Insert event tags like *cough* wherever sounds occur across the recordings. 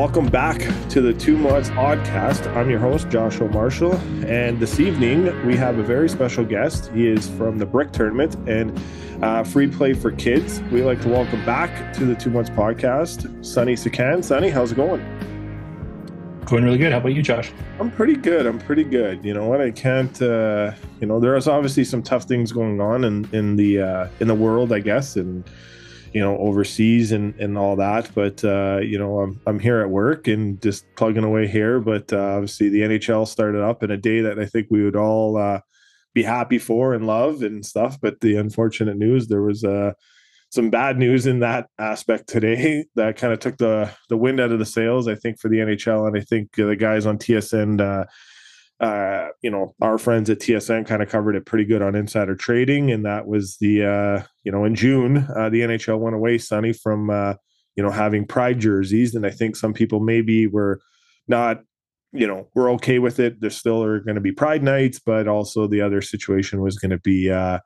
Welcome back to the Two Mutts Podcast. I'm your host, Joshua Marshall, and this evening we have a very special guest. He is from the Brick Tournament and uh, Free Play for Kids. We like to welcome back to the Two Mutts Podcast, Sonny Sekhon. Sonny, how's it going? Going really good. How about you, Josh? I'm pretty good. I'm pretty good. You know what? I can't. Uh, you know, there's obviously some tough things going on in in the uh, in the world, I guess, and you know overseas and and all that. But uh you know i'm i'm here at work and just plugging away here. But uh, obviously the nhl started up in a day that i think we would all uh be happy for and love and stuff. But the unfortunate news there was uh some bad news in that aspect today *laughs* that kind of took the the wind out of the sails i think for the nhl and i think the guys on tsn uh you know, our friends at TSN kind of covered it pretty good on insider trading, and that was the uh, you know in June uh, the NHL went away, Sonny, from uh, you know having pride jerseys, and I think some people maybe were not you know we're okay with it. There still are going to be pride nights, but also the other situation was going to be uh,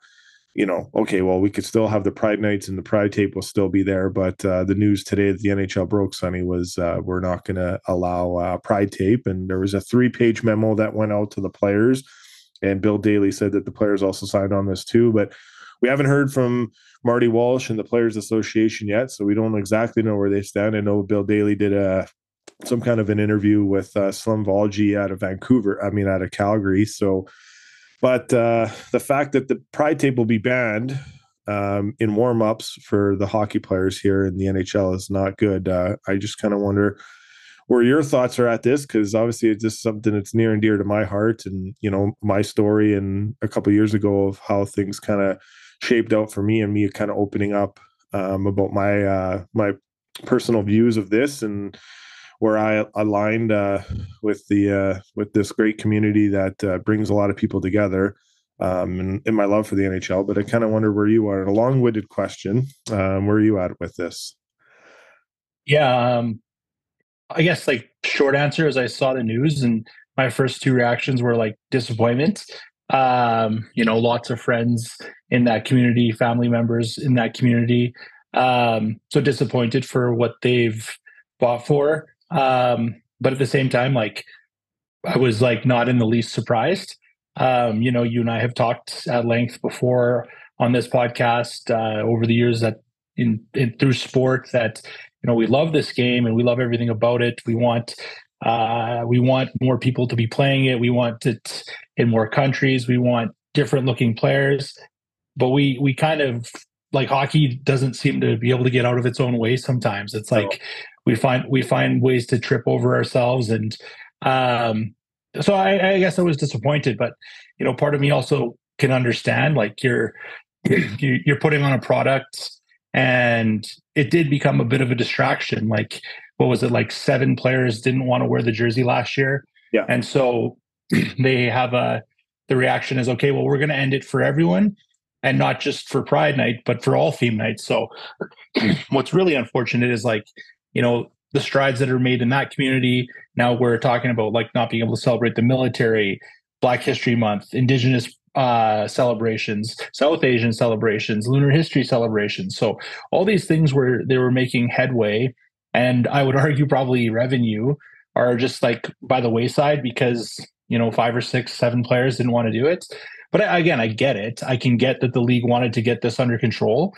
you know, okay, well, we could still have the Pride Nights and the Pride tape will still be there. But uh, the news today that the NHL broke, Sonny, was uh, we're not going to allow uh, Pride tape. And there was a three page memo that went out to the players. And Bill Daly said that the players also signed on this too. But we haven't heard from Marty Walsh and the Players Association yet. So we don't exactly know where they stand. I know Bill Daly did a some kind of an interview with uh, Slim Volji out of Vancouver, I mean, out of Calgary. So, but uh, the fact that the pride tape will be banned um, in warm-ups for the hockey players here in the NHL is not good. Uh, I just kind of wonder where your thoughts are at this because obviously it's just something that's near and dear to my heart and you know my story and a couple years ago of how things kind of shaped out for me and me kind of opening up um, about my uh, my personal views of this and where I aligned uh, with the uh, with this great community that uh, brings a lot of people together. Um, and, and, my love for the NHL, but I kind of wonder where you are. A long-winded question. Um, where are you at with this? Yeah, um, I guess like short answer is I saw the news and my first two reactions were like disappointment. Um, you know, lots of friends in that community, family members in that community. Um, so disappointed for what they've bought for. Um, but at the same time, like I was like not in the least surprised. Um, you know, you and I have talked at length before on this podcast uh, over the years that in, in through sport that you know we love this game and we love everything about it. We want uh, we want more people to be playing it. We want it in more countries. We want different looking players, but we we kind of like hockey doesn't seem to be able to get out of its own way sometimes. It's like we find we find ways to trip over ourselves and um so I, I guess I was disappointed, but you know, part of me also can understand like you're *clears throat* you're putting on a product and it did become a bit of a distraction. Like what was it like seven players didn't want to wear the jersey last year. Yeah. And so *clears throat* they have a the reaction is okay, well, we're gonna end it for everyone and not just for Pride Night, but for all theme nights. So *clears throat* what's really unfortunate is like you know the strides that are made in that community. Now we're talking about like not being able to celebrate the military black history month indigenous uh, celebrations south asian celebrations lunar history celebrations. So all these things where they were making headway. And i would *laughs* argue probably revenue are just like by the wayside because you know five or six seven players didn't want to do it. But again i get it. I can get that the league wanted to get this under control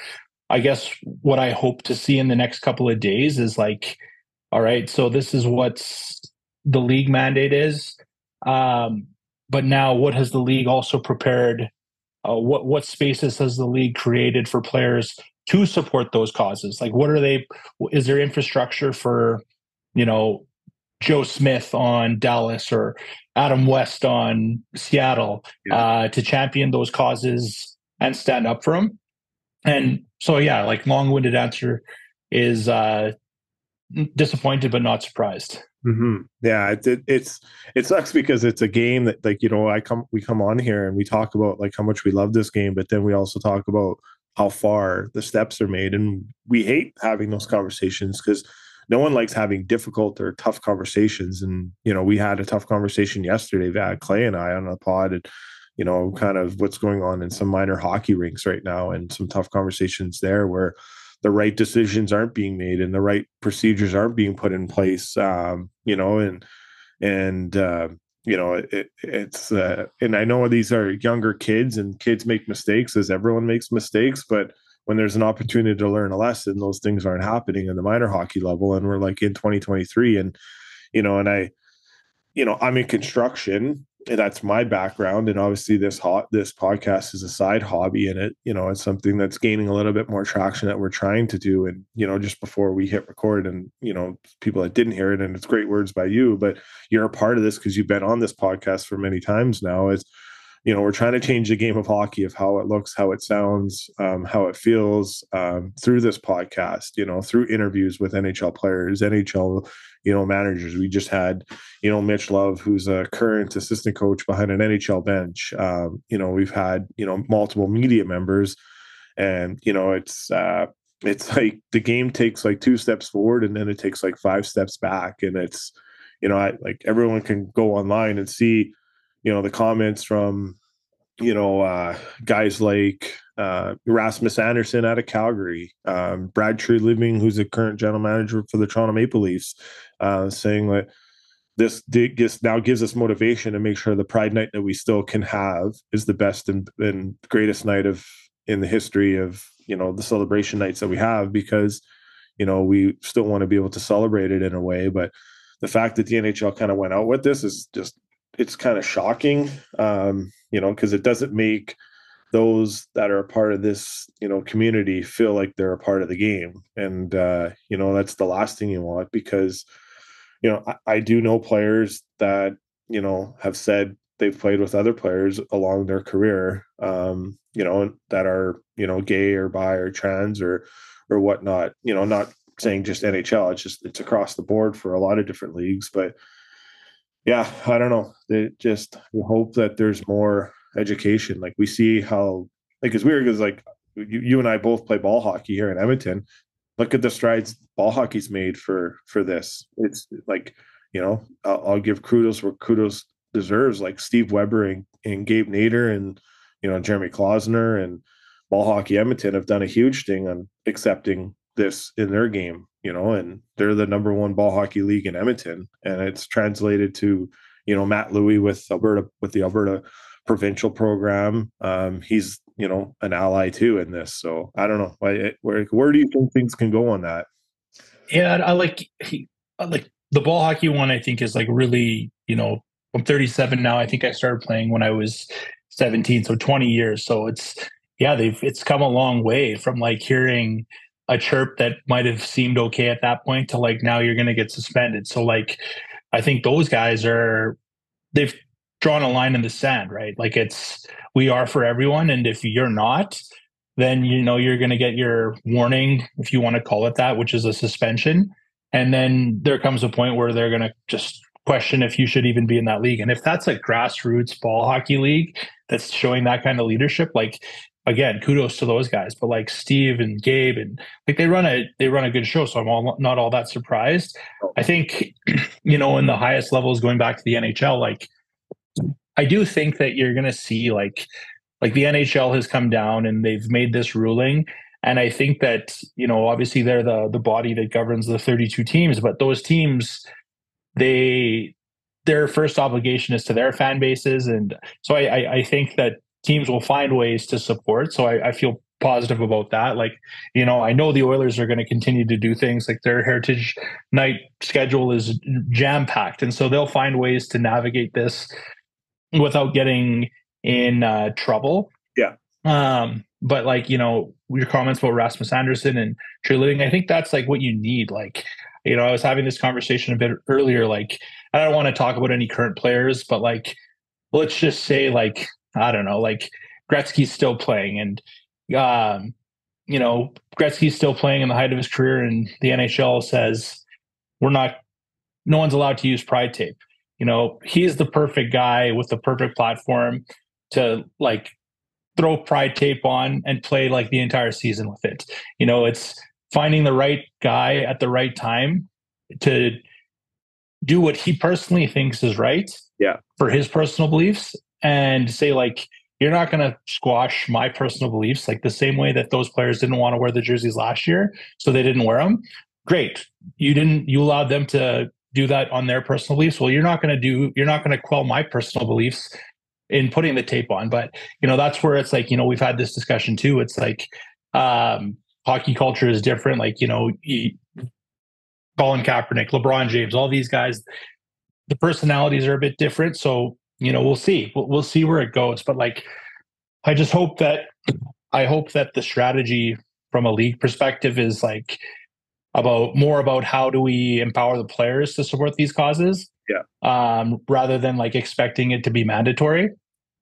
I guess what I hope to see in the next couple of days is like, all right, so this is what the league mandate is. Um, but now, what has the league also prepared? Uh, what what spaces has the league created for players to support those causes? Like, what are they? Is there infrastructure for, you know, Joe Smith on Dallas or Adam West on Seattle yeah. uh, to champion those causes and stand up for them? And so, yeah, like long-winded answer is uh, disappointed but not surprised. Mm-hmm. Yeah, it, it, it's it sucks because it's a game that like you know I come we come on here and we talk about like how much we love this game, but then we also talk about how far the steps are made, and we hate having those conversations because no one likes having difficult or tough conversations. And you know, we had a tough conversation yesterday, Vad Clay and I on a pod, and you know, kind of what's going on in some minor hockey rinks right now and some tough conversations there where the right decisions aren't being made and the right procedures aren't being put in place um, you know and and uh, you know it, it's uh, and i know these are younger kids and kids make mistakes as everyone makes mistakes but when there's an opportunity to learn a lesson those things aren't happening in the minor hockey level and we're like in 2023 and you know and i you know i'm in construction that's my background and obviously this hot this podcast is a side hobby and it you know it's something that's gaining a little bit more traction that we're trying to do and you know just before we hit record and you know people that didn't hear it and it's great words by you but you're a part of this because you've been on this podcast for many times now is you know we're trying to change the game of hockey of how it looks how it sounds um, how it feels um, through this podcast you know through interviews with nhl players nhl you know managers. We just had you know mitch love who's a current assistant coach behind an nhl bench. Um, you know we've had you know multiple media members. And you know it's uh it's like the game takes like two steps forward and then it takes like five steps back. And it's you know I, like everyone can go online and see you know the comments from you know uh, guys like uh, Rasmus Andersson out of Calgary, um, Brad Treliving, who's the current general manager for the Toronto Maple Leafs, uh, saying that this just now gives us motivation to make sure the Pride Night that we still can have is the best and, and greatest night of in the history of you know the celebration nights that we have because you know we still want to be able to celebrate it in a way, but the fact that the NHL kind of went out with this is just it's kind of shocking, um, you know, because it doesn't make those that are a part of this, you know, community feel like they're a part of the game, and uh, you know that's the last thing you want because, you know, I, I do know players that you know have said they've played with other players along their career, um, you know, that are you know gay or bi or trans or or whatnot. You know, not saying just NHL. It's just it's across the board for a lot of different leagues, but yeah, I don't know. It just hope that there's more education. Like we see how like it's weird because like you, you and I both play ball hockey here in Edmonton. Look at the strides ball hockey's made for for this. It's like you know I'll, I'll give kudos where kudos deserves. Like Steve Weber and, and Gabe Nader and you know Jeremy Klausner and ball hockey Edmonton have done a huge thing on accepting this in their game you know, and they're the number one ball hockey league in Edmonton, and it's translated to, you know, Matt Louis with Alberta with the Alberta provincial program. Um, he's you know an ally too in this. So I don't know why, where where do you think things can go on that? Yeah, I like I like the ball hockey one. I think is like really you know I'm 37 now. I think I started playing when I was 17, so 20 years. So it's yeah, they've it's come a long way from like hearing a chirp that might have seemed okay at that point to like now you're going to get suspended. So like I think those guys are they've drawn a line in the sand, right? Like it's we are for everyone and if you're not then you know you're going to get your warning if you want to call it that, which is a suspension. And then there comes a point where they're going to just question if you should even be in that league. And if that's a grassroots ball hockey league that's showing that kind of leadership, like again, kudos to those guys. But like Steve and Gabe and like they run a they run a good show, so I'm all, not all that surprised. I think *clears throat* you know in the highest levels going back to the NHL, like I do think that you're going to see like like the NHL has come down and they've made this ruling. And I think that you know obviously they're the the body that governs the 32 teams, but those teams they their first obligation is to their fan bases, and so I, I, I think that teams will find ways to support. So I, I feel positive about that. Like, you know, I know the Oilers are going to continue to do things like their Heritage Night schedule is jam packed. And so they'll find ways to navigate this without getting in uh, trouble. Yeah. Um, but like, you know, your comments about Rasmus Andersson and Treliving, I think that's like what you need. Like, you know, I was having this conversation a bit earlier. Like, I don't want to talk about any current players, but like, let's just say like I don't know, like Gretzky's still playing, and um, you know Gretzky's still playing in the height of his career, and the NHL says we're not, no one's allowed to use Pride tape. You know, he's the perfect guy with the perfect platform to like throw Pride tape on and play like the entire season with it. You know, it's finding the right guy at the right time to do what he personally thinks is right yeah for his personal beliefs and say like you're not going to squash my personal beliefs like the same way that those players didn't want to wear the jerseys last year, so they didn't wear them. Great, you didn't. You allowed them to do that on their personal beliefs. Well, you're not going to do. You're not going to quell my personal beliefs in putting the tape on. But you know, that's where it's like you know we've had this discussion too. It's like um, hockey culture is different. Like you know, Colin Kaepernick, LeBron James, all these guys, the personalities are a bit different. So you know, we'll see. We'll, we'll see where it goes. But like, I just hope that I hope that the strategy from a league perspective is like about more about how do we empower the players to support these causes yeah um, rather than like expecting it to be mandatory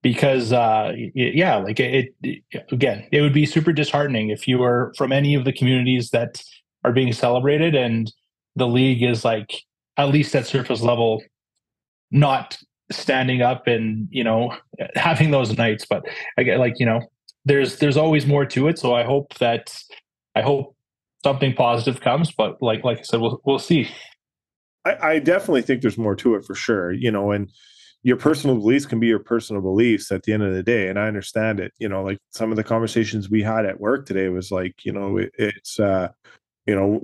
because uh, yeah like it, it, again it would be super disheartening if you were from any of the communities that are being celebrated and the league is like at least at surface level not standing up and you know *laughs* having those nights but i get like you know there's there's always more to it. So i hope that i hope something positive comes but like like i said we'll we'll see. I, I definitely think there's more to it for sure you know and your personal beliefs can be your personal beliefs at the end of the day and i understand it. You know like some of the conversations we had at work today was like you know it, it's uh you know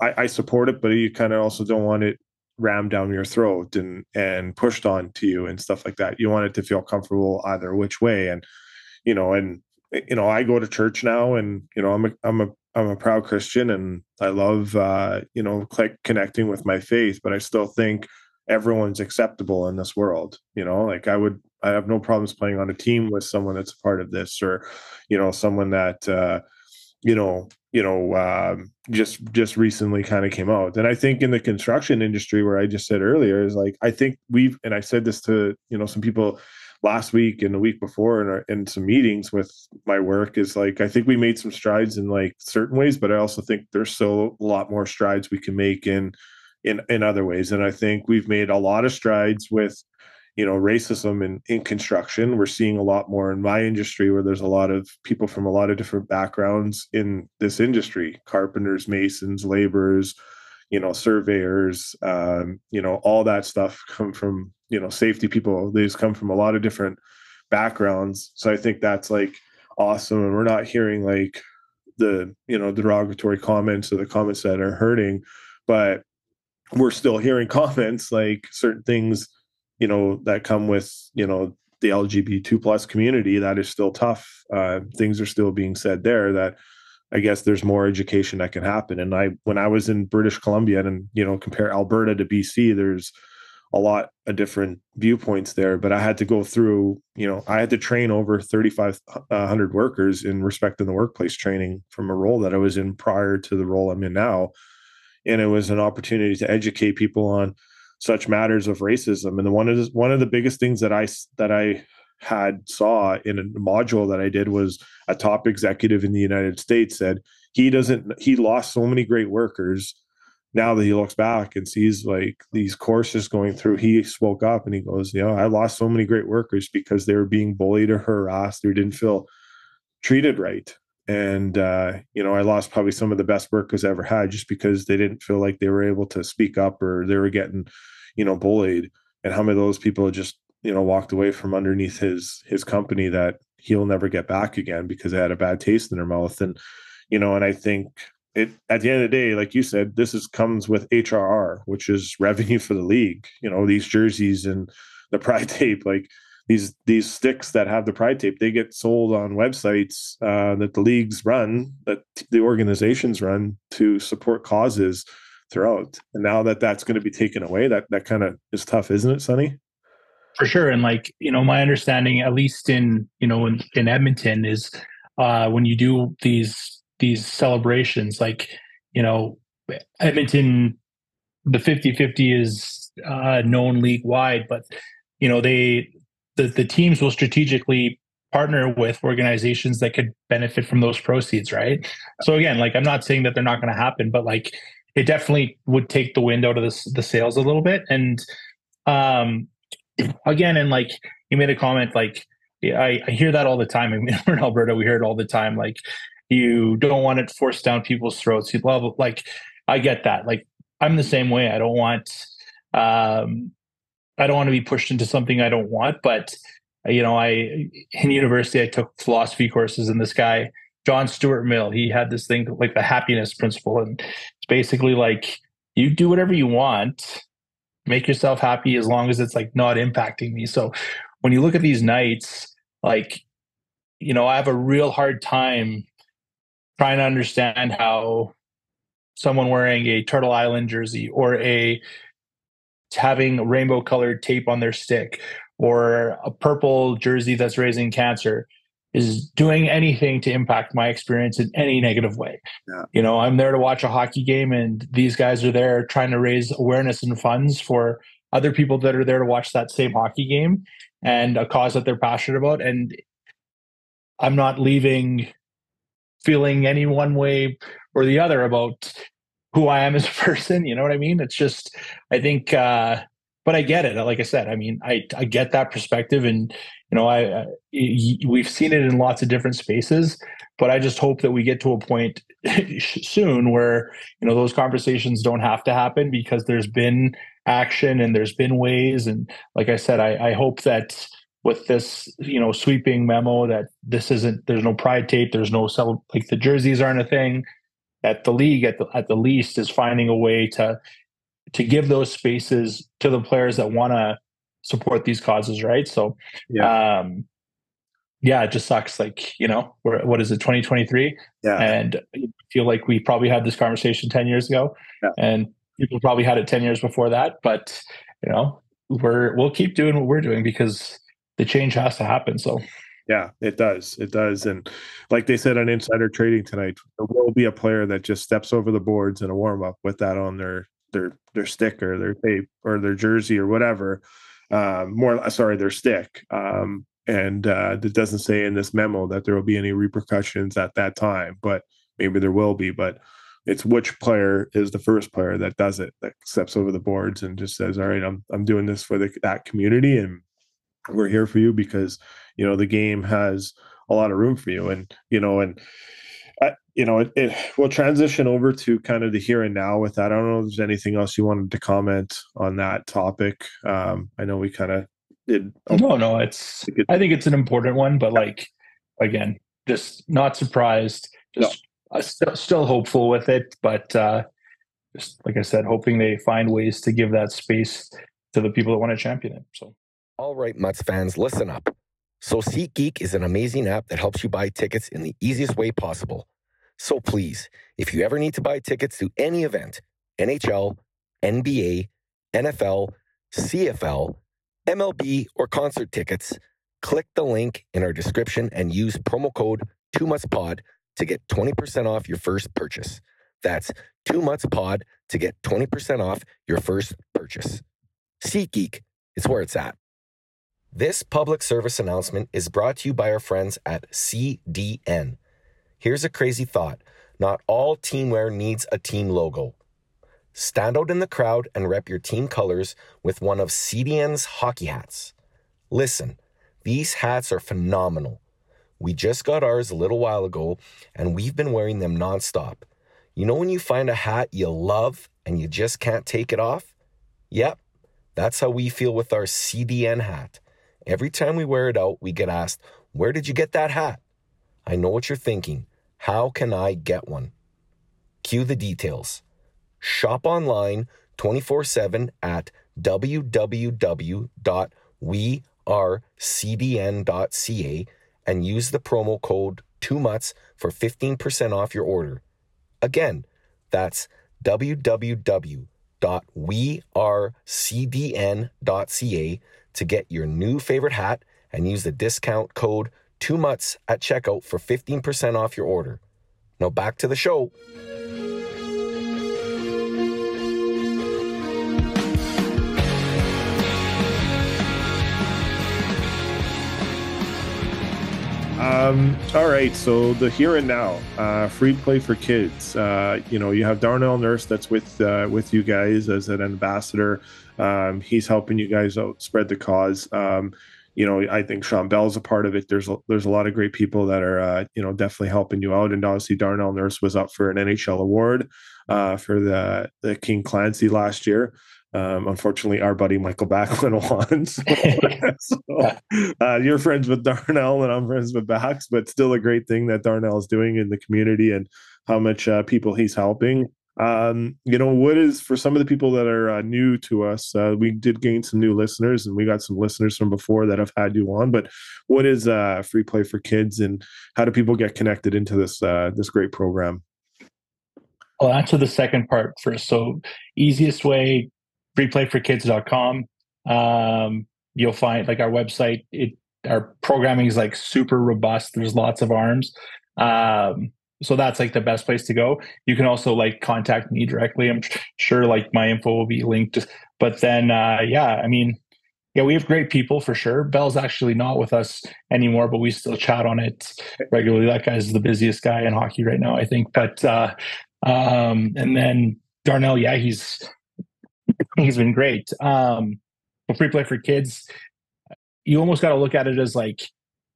I, I support it but you kind of also don't want it rammed down your throat and and pushed on to you and stuff like that. You want it to feel comfortable either which way and you know and you know i go to church now and you know i'm a i'm a i'm a proud christian and i love uh you know like connecting with my faith but i still think everyone's acceptable in this world you know? Like i would i have no problems playing on a team with someone that's a part of this or you know someone that uh you know you know um, just just recently kind of came out. And i think in the construction industry where i just said earlier is like i think we've and i said this to you know some people last week and the week before in, in some meetings with my work is like i think we made some strides in like certain ways but i also think there's still a lot more strides we can make in in in other ways. And i think we've made a lot of strides with you know racism in, in construction. We're seeing a lot more in my industry where there's a lot of people from a lot of different backgrounds in this industry carpenters masons laborers you know surveyors um, you know all that stuff come from you know safety people. They just come from a lot of different backgrounds. So i think that's like awesome. And we're not hearing like the you know derogatory comments or the comments that are hurting but we're still hearing *laughs* comments like certain things you know that come with you know the lgbt plus community that is still tough. Uh, things are still being said there that i guess there's more education that can happen. And i when i was in british columbia and you know compare alberta to bc there's a lot of different viewpoints there. But i had to go through you know i had to train over 3500 workers in respect in the workplace training from a role that i was in prior to the role i'm in now. And it was an opportunity to educate people on such matters of racism. And the one of the, one of the biggest things that I that I had saw in a module that I did was a top executive in the United States said he doesn't he lost so many great workers. Now that he looks back and sees like these courses going through, he spoke up and he goes, "You know, I lost so many great workers because they were being bullied or harassed or didn't feel treated right." And uh, you know i lost probably some of the best workers i ever had just because they didn't feel like they were able to speak up or they were getting you know bullied. And how many of those people just you know walked away from underneath his his company that he'll never get back again because they had a bad taste in their mouth. And you know and i think it at the end of the day like you said this is comes with hrr which is revenue for the league you know these jerseys and the *laughs* pride tape like these these sticks that have the pride tape they get sold on websites uh, that the leagues run that the organizations run to support causes throughout. And now that that's going to be taken away that that kind of is tough isn't it sonny? For sure. And like you know my understanding at least in you know in, in edmonton is uh when you do these these celebrations like you know edmonton the 50-50 is uh known league wide but you know they the, the teams will strategically partner with organizations that could benefit from those proceeds right? So again like i'm not saying that they're not going to happen but like it definitely would take the wind out of the, the sails a little bit. And um again and like you made a comment like I, I hear that all the time. I mean, we're in alberta we hear it all the time like you don't want it forced down people's throats you love like i get that. Like i'm the same way. I don't want um I don't want to be pushed into something I don't want, but you know, I in university I took philosophy courses, and this guy John Stuart Mill, he had this thing like the happiness principle, and it's basically like you do whatever you want, make yourself happy as long as it's like not impacting me. So when you look at these nights, like you know, I have a real hard time trying to understand how someone wearing a Turtle Island jersey or a having rainbow colored tape on their stick or a purple jersey that's raising cancer is doing anything to impact my experience in any negative way. Yeah. You know, I'm there to watch a hockey game and these guys are there trying to raise awareness and funds for other people that are there to watch that same hockey game and a cause that they're passionate about and I'm not leaving feeling any one way or the other about who I am as a *laughs* person. You know what I mean? It's just, I think, uh, but I get it. Like I said, I mean, I, I get that perspective and, you know, I, I we've seen it in lots of different spaces, but I just hope that we get to a point *laughs* soon where, you know, those conversations don't have to happen because there's been action and there's been ways. And like I said, I, I hope that, with this, you know, sweeping memo that this isn't there's no pride tape, there's no like the jerseys aren't a thing. That the league at the at the least is finding a way to to give those spaces to the players that want to support these causes, right? So, yeah. um, yeah, it just sucks. Like, you know, we're, what is it, 2023? Yeah. And I feel like we probably had this conversation 10 years ago yeah. and people probably had it 10 years before that. But, you know, we're, we'll keep doing what we're doing because the change has to happen. So yeah, it does. It does. And like they said on Insider Trading tonight, there will be a player that just steps over the boards in a warm up with that on their their their stick or their tape or their jersey or whatever. Um, more sorry, their stick. Um, and uh, it doesn't say in this memo that there will be any repercussions at that time, but maybe there will be. But it's which player is the first player that does it that steps over the boards and just says, "All right, I'm I'm doing this for the, that community and we're here for you because you know the game has a lot of room for you and you know and I, you know it, it will transition over to kind of the here and now with that. I don't know if there's anything else you wanted to comment on that topic. Um i know we kind of did no no it's i think it's an important one but like again just not surprised just no. uh, st- still hopeful with it but uh just like i said hoping they find ways to give that space to the people that want to champion it so all right, Mutts fans, listen up. So SeatGeek is an amazing app that helps you buy tickets in the easiest way possible. So please, if you ever need to buy tickets to any event, NHL, NBA, NFL, CFL, MLB, or concert tickets, click the link in our description and use promo code 2MUTSPOD to get 20% off your first purchase. That's 2MUTSPOD to get 20% off your first purchase. SeatGeek, it's where it's at. This public service announcement is brought to you by our friends at CDN. Here's a crazy thought not all teamwear needs a team logo. Stand out in the crowd and rep your team colors with one of CDN's hockey hats. Listen, these hats are phenomenal. We just got ours a little while ago and we've been wearing them nonstop. You know when you find a hat you love and you just can't take it off? Yep, that's how we feel with our CDN hat. Every time we wear it out, we get asked, Where did you get that hat? I know what you're thinking. How can I get one? Cue the details. Shop online 24 7 at www.wearecdn.ca and use the promo code 2MUTS for 15% off your order. Again, that's www.wearecdn.ca to get your new favorite hat and use the discount code 2MUTS at checkout for 15% off your order. Now back to the show. Um, all right, so the here and now, uh, free play for kids. Uh, you know, you have Darnell Nurse that's with uh, with you guys as an ambassador. Um, he's helping you guys out, spread the cause. Um, you know, I think Sean Bell's a part of it. There's a, there's a lot of great people that are uh, you know definitely helping you out. And obviously, Darnell Nurse was up for an NHL award uh, for the the King Clancy last year. Um, unfortunately, our buddy Mikael Backlund *laughs* won. So, *laughs* so uh, you're friends with Darnell, and I'm friends with Bax, but still a great thing that Darnell is doing in the community and how much uh, people he's helping. Um, you know, what is for some of the people that are uh, new to us? Uh, we did gain some new listeners, and we got some listeners from before that have had you on. But what is uh, free play for kids, and how do people get connected into this uh, this great program? I'll answer the second part first. So, easiest way, freeplayforkids.com. Um, you'll find like our website. It our programming is like super robust. There's lots of arms. Um, so that's like the best place to go. You can also like contact me directly. I'm sure like my info will be linked. But then, uh, yeah, I mean, yeah, we have great people for sure. Bell's actually not with us anymore, but we still chat on it regularly. That guy's the busiest guy in hockey right now, I think. But uh, um, and then Darnell, yeah, he's he's been great. Um, free play for kids, you almost got to look at it as like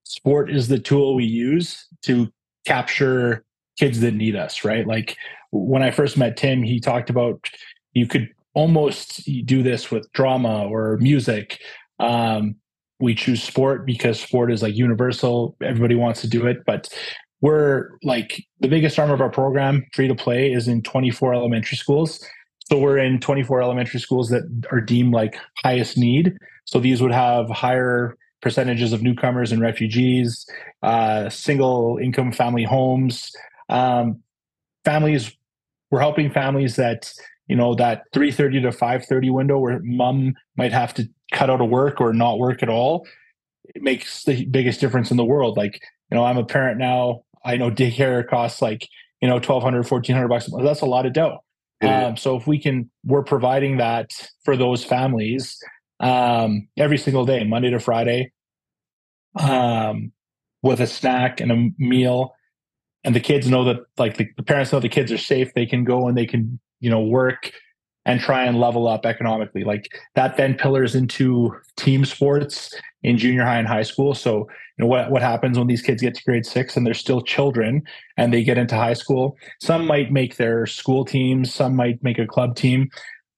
sport is the tool we use to capture kids that need us, right? Like when I first met Tim, he talked about you could almost do this with drama or music. Um, we choose sport because sport is like universal. Everybody wants to do it, but we're like the biggest arm of our program, free to play, is in 24 elementary schools. So we're in 24 elementary schools that are deemed like highest need. So these would have higher percentages of newcomers and refugees, uh, single income family homes, um, families we're helping families that you know that 3.30 to 5.30 window where mom might have to cut out of work or not work at all it makes the biggest difference in the world. Like you know i'm a parent now. I know daycare costs like you know 1200 1400 bucks that's a lot of dough. Um, so if we can we're providing that for those families um, every single day monday to friday um, with a snack and a meal and the kids know that like the, the, parents know the kids are safe. They can go and they can you know work and try and level up economically. Like that then pillars into team sports in junior high and high school. So you know what what happens when these kids get to grade 6 and they're still children and they get into high school? Some might make their school teams some might make a club team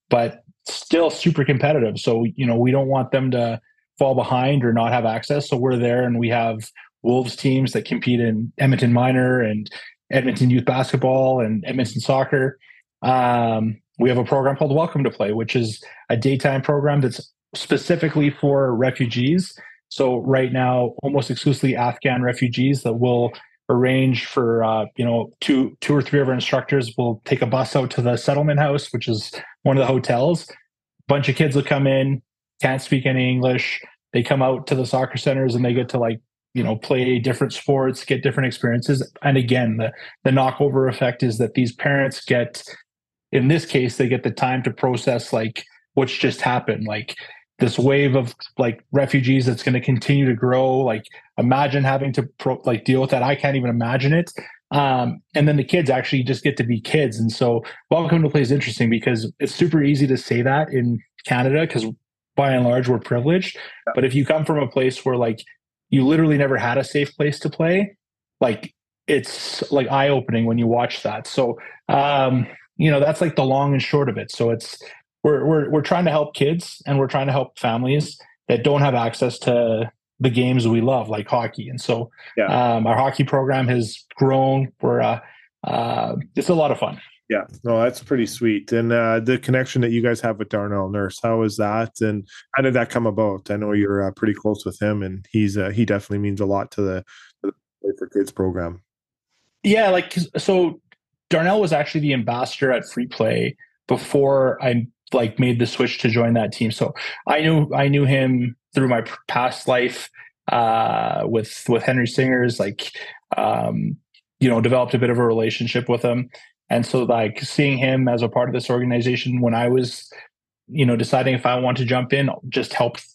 but still super competitive. So you know we don't want them to fall behind or not have access. So we're there and we have Wolves teams that compete in Edmonton Minor and Edmonton Youth Basketball and Edmonton Soccer. Um, we have a program called Welcome to Play, which is a daytime program that's specifically for refugees. So right now, almost exclusively Afghan refugees that will arrange for uh, you know two two or three of our instructors will take a bus out to the settlement house, which is one of the hotels. Bunch of kids will come in, can't speak any English. They come out to the soccer centers and they get to like you know play different sports get different experiences. And again the the knockover effect is that these parents get in this case they get the time to process like what's just happened. Like this wave of like refugees that's going to continue to grow. Like imagine having to pro, like deal with that. I can't even imagine it. Um, and then the kids actually just get to be kids. And so welcome to play is interesting because it's super easy to say that in canada because by and large we're privileged. But if you come from a place where like you literally never had a safe place to play. Like it's like eye opening when you watch that. So um you know that's like the long and short of it. So it's we're we're we're trying to help kids and we're trying to help families that don't have access to the games we love like hockey. And so yeah. um our hockey program has grown. We're uh, uh it's a lot of fun yeah, no, that's pretty sweet. And uh, the connection that you guys have with Darnell Nurse, how is that? And how did that come about? I know you're uh, pretty close with him, and he's uh, he definitely means a lot to the, to the Play for Kids program. Yeah, like so, Darnell was actually the ambassador at Free Play before I like made the switch to join that team. So I knew I knew him through my past life uh, with with Henry Singers. Like, um, you know, developed a bit of a relationship with him and so like seeing him as a part of this organization when I was, you know, deciding if I want to jump in just helped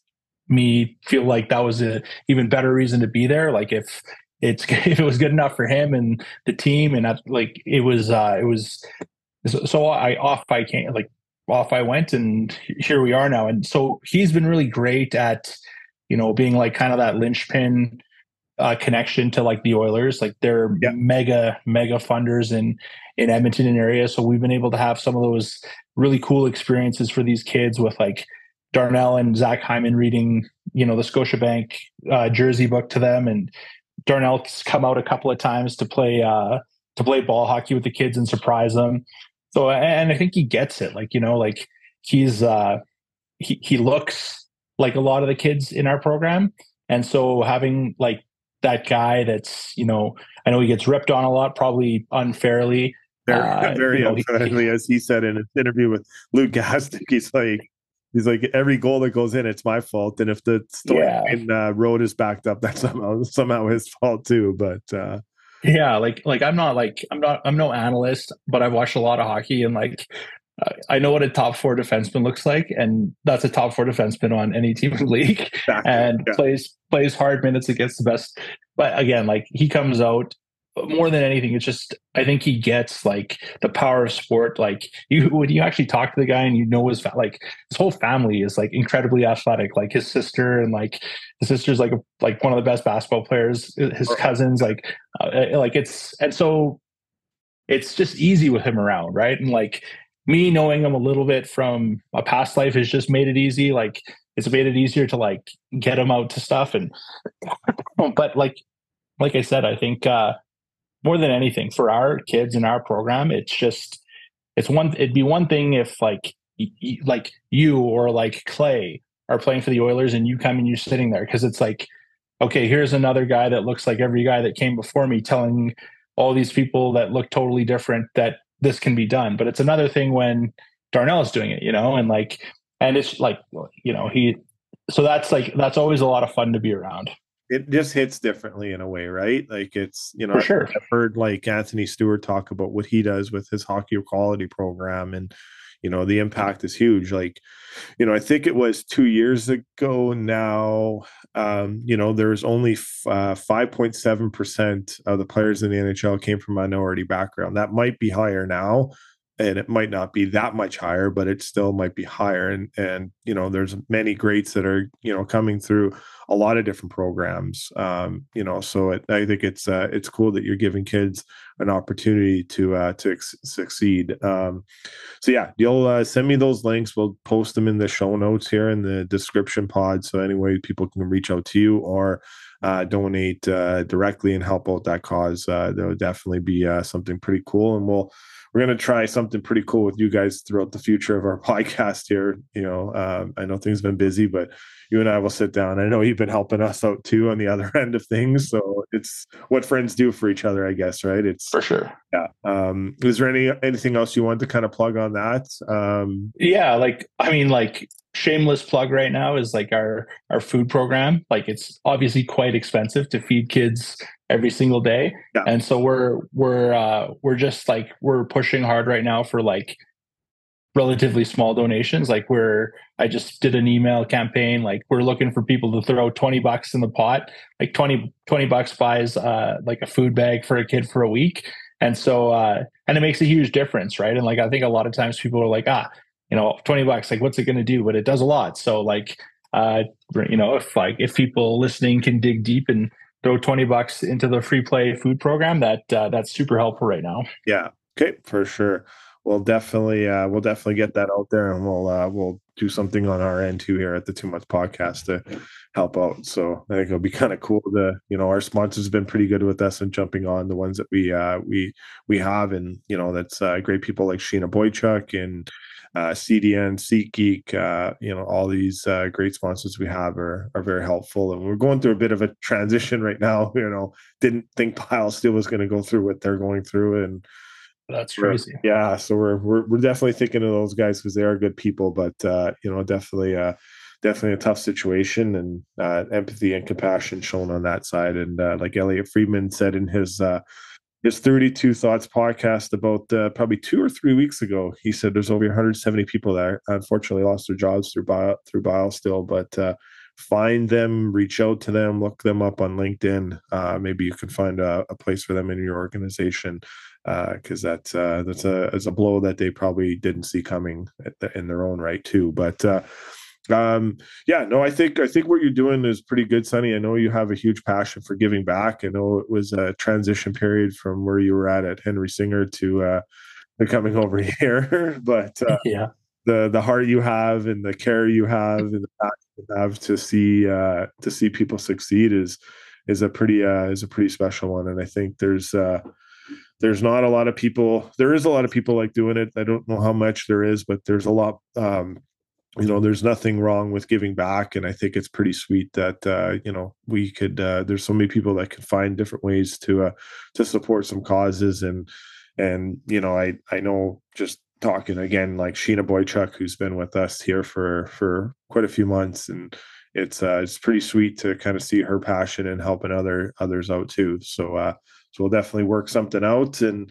me feel like that was a even better reason to be there. Like if it's *laughs* if it was good enough for him and the team and like it was uh it was so I off I came like off I went and here we are now. And so he's been really great at, you know, being like kind of that linchpin uh, connection to like the Oilers. Like they're yeah. mega mega funders in in Edmonton and area. So we've been able to have some of those really cool experiences for these kids with like Darnell and Zach Hyman reading, you know, the Scotiabank uh, jersey book to them, and Darnell's come out a couple of times to play uh, to play ball hockey with the kids and surprise them. So, and I think he gets it. Like you know, like he's uh, he he looks like a lot of the kids in our program, and so having like that guy that's you know, I know he gets ripped on a lot, probably unfairly. Very, uh, *laughs* very you know, unfairly, he, as he said in an interview with Luke Gazdic, *laughs* he's like, he's like every goal that goes in, it's my fault, and if the story yeah. in uh, road is backed up, *laughs* that's somehow somehow his fault too. But uh, yeah, like like I'm not like I'm not I'm no analyst, but I've watched a lot of hockey and like I know what a top four defenseman looks like, and that's a top four defenseman on any team in the league, exactly. and yeah. plays plays hard minutes against the best. But again, like he comes out more than anything, it's just I think he gets like the power of sport. Like you, when you actually talk to the guy and you know his like his whole family is like incredibly athletic. Like his sister and like his sister's like a, like one of the best basketball players. His cousins, like uh, eh, like it's and so it's just easy with him around, right? And like me knowing him a little bit from a past life has just made it easy. Like it's made it easier to like get him out to stuff and *clears throat* but like like I said, I think uh more than anything for our kids in our program it's just it's one it'd be one thing if like like you or like clay are playing for the oilers and you come and you're sitting there because it's like okay here's another guy that looks like every guy that came before me telling all these people that look totally different that this can be done. But it's another thing when darnell is doing it you know and like and it's like you know he so that's like that's always a lot of fun to be around it just hits differently in a way, right? Like it's you know, sure. I've heard like Anthony Stewart talk about what he does with his Hockey Equality program, and you know the impact is huge. Like, you know, I think it was two years ago now. Um, you know, there's only uh, five point seven percent of the players in the NHL came from minority background. That might be higher now and it might not be that much higher but it still might be higher and and you know there's many greats that are you know coming through a lot of different programs um you know so it, i think it's uh, it's cool that you're giving kids an opportunity to uh to ex- succeed um so yeah you'll uh, send me those links. We'll post them in the show notes here in the description pod so anyway people can reach out to you or uh, donate uh, directly and help out that cause uh, that would definitely be uh, something pretty cool and we'll we're going to try something pretty cool with you guys throughout the future of our *laughs* podcast here. You know, um, I know things have been busy, but you and I will sit down. I know you've been helping us out too on the *laughs* other end of things. So it's what friends do for each other, I guess, right? It's for sure. Yeah. Um, is there any anything else you want to kind of plug on that? Um, yeah, like I mean, like shameless plug right now is like our our food program. Like it's obviously quite expensive to feed kids every single day. Yeah. And so we're we're uh we're just like we're pushing hard right now for like relatively small donations. Like we're I just did an email campaign. Like we're looking for people to throw 20 bucks in the pot. Like 20, 20 bucks buys uh like a food bag for a kid for a week. And so uh and it makes a huge difference, right? And like I think a lot of times people are like, ah, you know, 20 bucks, like what's it gonna do? But it does a lot. So like uh you know, if like if people listening can dig deep and throw 20 bucks into the free play food program that uh, that's super helpful right now. Yeah. Okay for sure. We'll definitely uh, we'll definitely get that out there and we'll uh, we'll do something on our end too here at the Two Mutts podcast to help out. So i think it'll be kind of cool to you know our sponsors have been pretty good with us and jumping on the ones that we uh we we have. And you know that's uh, great people like sheena boychuk and uh, CDN, SeatGeek, uh, you know, all these uh, great sponsors we have are are very helpful. And we're going through a bit of a transition right now. *laughs* You know, didn't think BioSteel was going to go through what they're going through, and that's crazy. Yeah, so we're we're we're definitely thinking of those guys because they are good people, but uh, you know, definitely uh definitely a tough situation and uh, empathy and compassion shown on that side. And uh, like Elliotte Friedman said in his uh, his 32 Thoughts podcast about uh, probably two or three weeks ago. He said there's over 170 people that unfortunately lost their jobs through bio through BioSteel, but uh, find them, reach out to them, look them up on LinkedIn. Uh, maybe you can find a, a, place for them in your organization because uh, that's uh, that's a, a blow that they probably didn't see coming in their own right too. But uh, um, yeah, no, I think I think what you're doing is pretty good, Sonny. I know you have a huge passion for giving back. I know it was a transition period from where you were at at Henry Singer to uh, to coming *laughs* over here, but uh, *laughs* yeah, the the heart you have and the care you have and the passion you have to see uh, to see people succeed is is a pretty uh, is a pretty special one. And I think there's uh, there's not a lot of people. There is a lot of people like doing it. I don't know how much there is, but there's a lot. Um, you know there's nothing wrong with giving back and i think it's pretty sweet that uh, you know we could uh, there's so many people that can find different ways to uh, to support some causes and and you know i i know just talking again like sheena boychuk who's been with us here for for quite a few months and it's uh it's pretty sweet to kind of see her passion and helping other others out too. So uh so we'll definitely work something out and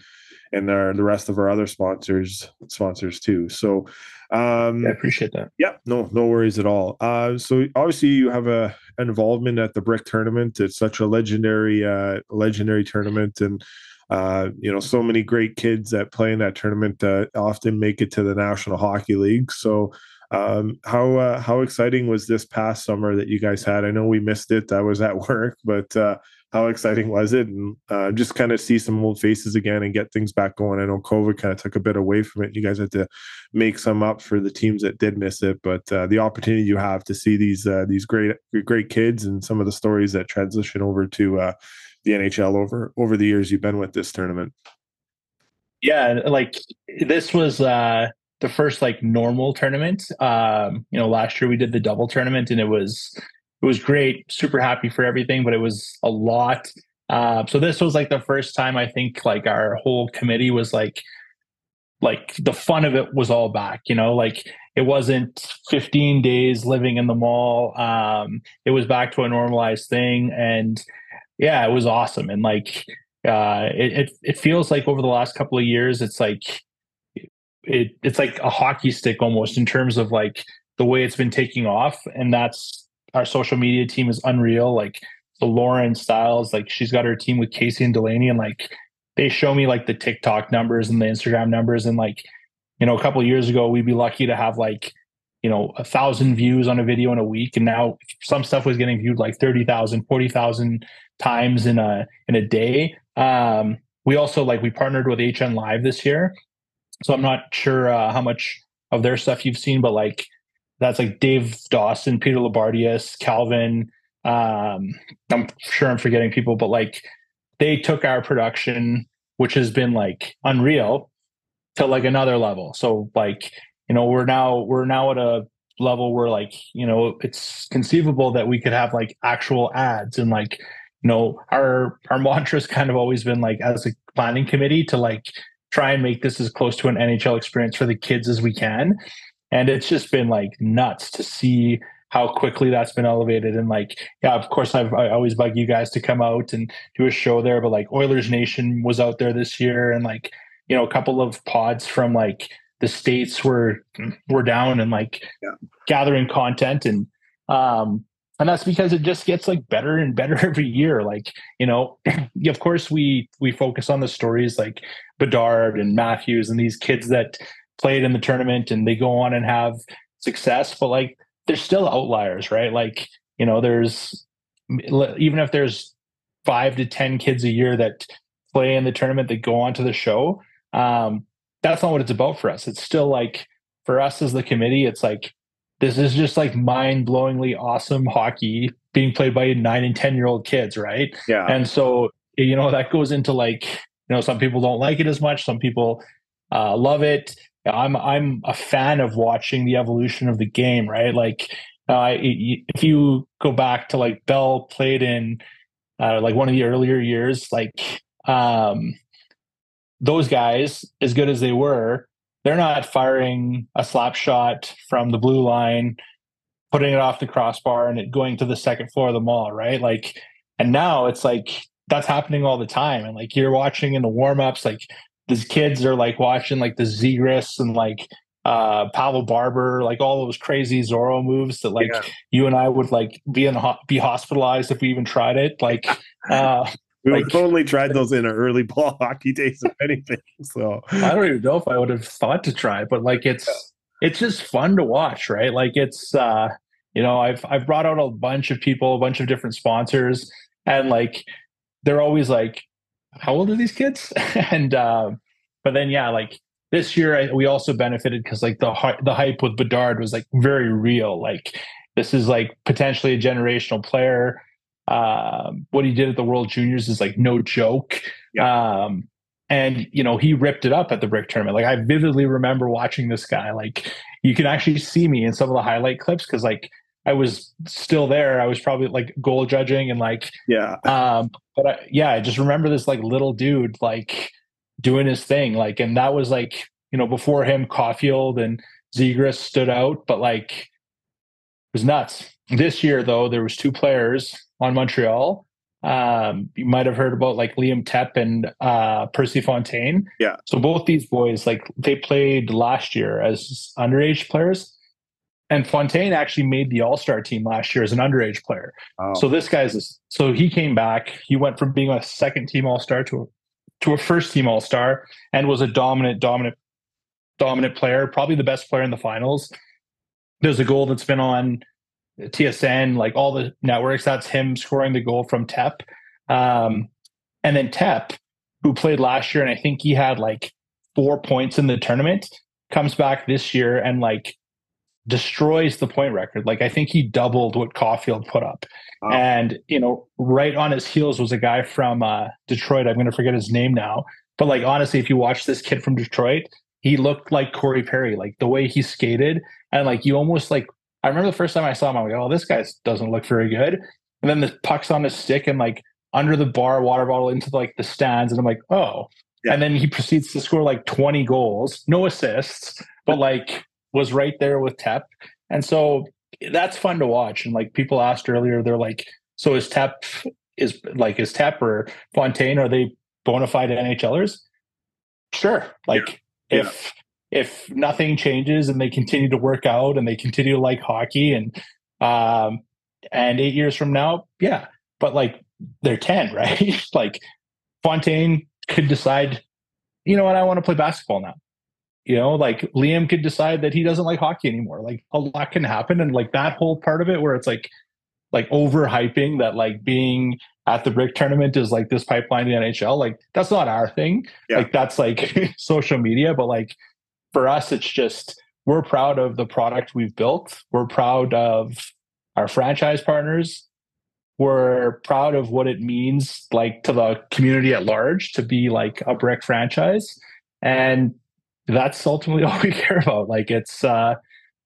and our, the rest of our other sponsors sponsors too. So um, yeah, I appreciate that. Yeah, no, no worries at all. Uh, so obviously you have a an involvement at the Brick Tournament. It's such a legendary uh, legendary tournament, and uh, you know so many great kids that play in that tournament uh, often make it to the National Hockey League. So. Um, how uh, how exciting was this past summer that you guys had? I know we missed it. I was at *laughs* work, but uh, how exciting was it? And uh, just kind of see some old faces again and get things back going. I know COVID kind of took a bit away from it. You guys had to make some up for the teams that did miss it, but uh, the opportunity you have to see these uh, these great great kids and some of the stories that transition over to uh, the NHL over over the years you've been with this tournament. Yeah, like this was uh, the first like normal tournament. Um, you know, last year we did the double tournament and it was it was great, super happy for everything, but it was a lot. Uh, so this was like the first time I think like our whole committee was like, like the fun of it was all back, you know, like it wasn't 15 days living in the mall. Um, it was back to a normalized thing. And yeah, it was awesome. And like, uh, it, it, it feels like over the last couple of years, it's like, it, it's like a hockey stick almost in terms of like the way it's been taking off. And that's, our social media team is unreal. Like the Lauren Styles, like she's got her team with Casey and Delaney, and like they show me like the TikTok numbers and the Instagram numbers, and like you know, a couple years ago we'd be lucky to have like you know a thousand views on a video in a week, and now some stuff was getting viewed like 30,000, 40,000 times in a in a day. Um, we also like we partnered with HN Live this year, so I'm not sure uh, how much of their stuff you've seen, but like that's like Dave Dawson, Peter Labardius, Calvin. Um, I'm sure I'm forgetting people, but like they took our production, which has been like unreal, to like another level. So like you know we're now we're now at a level where like you know it's conceivable that we could have like actual ads and like you know our our mantra's kind of always been like as a planning committee to like try and make this as close to an NHL experience for the kids as we can and it's just been like nuts to see how quickly that's been elevated. And like yeah of course I've, i always bug you guys to come out and do a show there but like oilers nation was out there this year and like you know a couple of pods from like the states were were down and like yeah. gathering content. And um and that's because it just gets like better and better *laughs* every year. Like you know *clears throat* of course we we focus on the stories like bedard and matthews and these kids that played in the tournament and they go on and have success, but like there's still outliers, right? Like, you know, there's even if there's five to 10 kids a year that play in the tournament that go on to the show, um, that's not what it's about for us. It's still like for us as the committee, it's like this is just like mind blowingly awesome hockey being played by nine and 10 year old kids, right? Yeah. And so, you know, that goes into like, you know, some people don't like it as much, some people uh, love it. I'm I'm a fan of watching the evolution of the game, right? Like, uh, if you go back to like Bell played in uh, like one of the earlier years, like um, those guys, as good as they were, they're not firing a slap shot from the blue line, putting it off the crossbar, and it going to the second floor of the mall, right? Like, and now it's like that's happening all the time, and like you're watching in the warm ups, like these kids are like watching like the Zegras and like uh Pavel Barber, like all those crazy Zorro moves that like yeah. you and I would like be in ho- be hospitalized if we even tried it. Like *laughs* uh we like, only tried those in our early ball *laughs* hockey days, if anything. So I don't even know if I would have thought to try, but like it's it's just fun to watch, right? Like it's uh, you know, I've I've brought out a bunch of people, a bunch of different sponsors, and like they're always like, "How old are these kids?" *laughs* and uh, but then yeah, like this year I, we also benefited because like the the hype with Bedard was like very real. Like this is like potentially a generational player. Um, what he did at the World Juniors is like no joke. Yeah. Um, and you know he ripped it up at the brick tournament. Like I vividly remember watching this guy. Like you can actually see me in some of the highlight clips because like I was still there. I was probably like goal judging and like yeah. Um, but I, yeah, I just remember this like little dude like doing his thing. Like, and that was like you know before him, Caufield and Zegras stood out, but like it was nuts. This year though, there was two players on Montreal. Um, you might have heard about like Liam Tepp and uh, Percy Fontaine. Yeah. So both these boys, like they played last year as underage players and Fontaine actually made the All Star team last year as an underage player. Oh. So this guy's so he came back. He went from being a second team All Star to a, to a first team All Star and was a dominant, dominant, dominant player. Probably the best player in the finals. There's a goal that's been on TSN, like all the networks. That's him scoring the goal from Tep. Um, and then Tep, who played last year, and I think he had like four points in the tournament, comes back this year and like destroys the point record. Like I think he doubled what Caufield put up. Wow. And you know, right on his heels was a guy from uh, Detroit. I'm going to forget his name now. But like honestly, if you watch this kid from Detroit, he looked like Corey Perry, like the way he skated, and like you almost like. I remember the first time I saw him, I'm like, oh, this guy doesn't look very good. And then the puck's on his stick and like under the bar, water bottle into like the stands, and I'm like, oh. Yeah. And then he proceeds to score like 20 goals, no assists, but like was right there with Tepp. And so that's fun to watch. And like people asked earlier, they're like, so is Tepp is like is Tepp or Fontaine, are they bona fide NHLers? Sure. Like yeah. if yeah. if nothing changes and they continue to work out and they continue to like hockey and um and eight years from now, yeah. But like they're 10, *laughs* right? like Fontaine could decide, you know what, I want to play basketball now you know like liam could decide that he doesn't like hockey anymore. Like a lot can happen. And like that whole part of it where it's like like overhyping that like being at the brick tournament is like this pipeline in the nhl like that's not our thing. Yeah. like that's like *laughs* social media. But like for us it's just we're proud of the product we've built. We're proud of our franchise partners. We're proud of what it means like to the community at large to be like a brick franchise. And that's ultimately *laughs* all we care about. Like it's uh,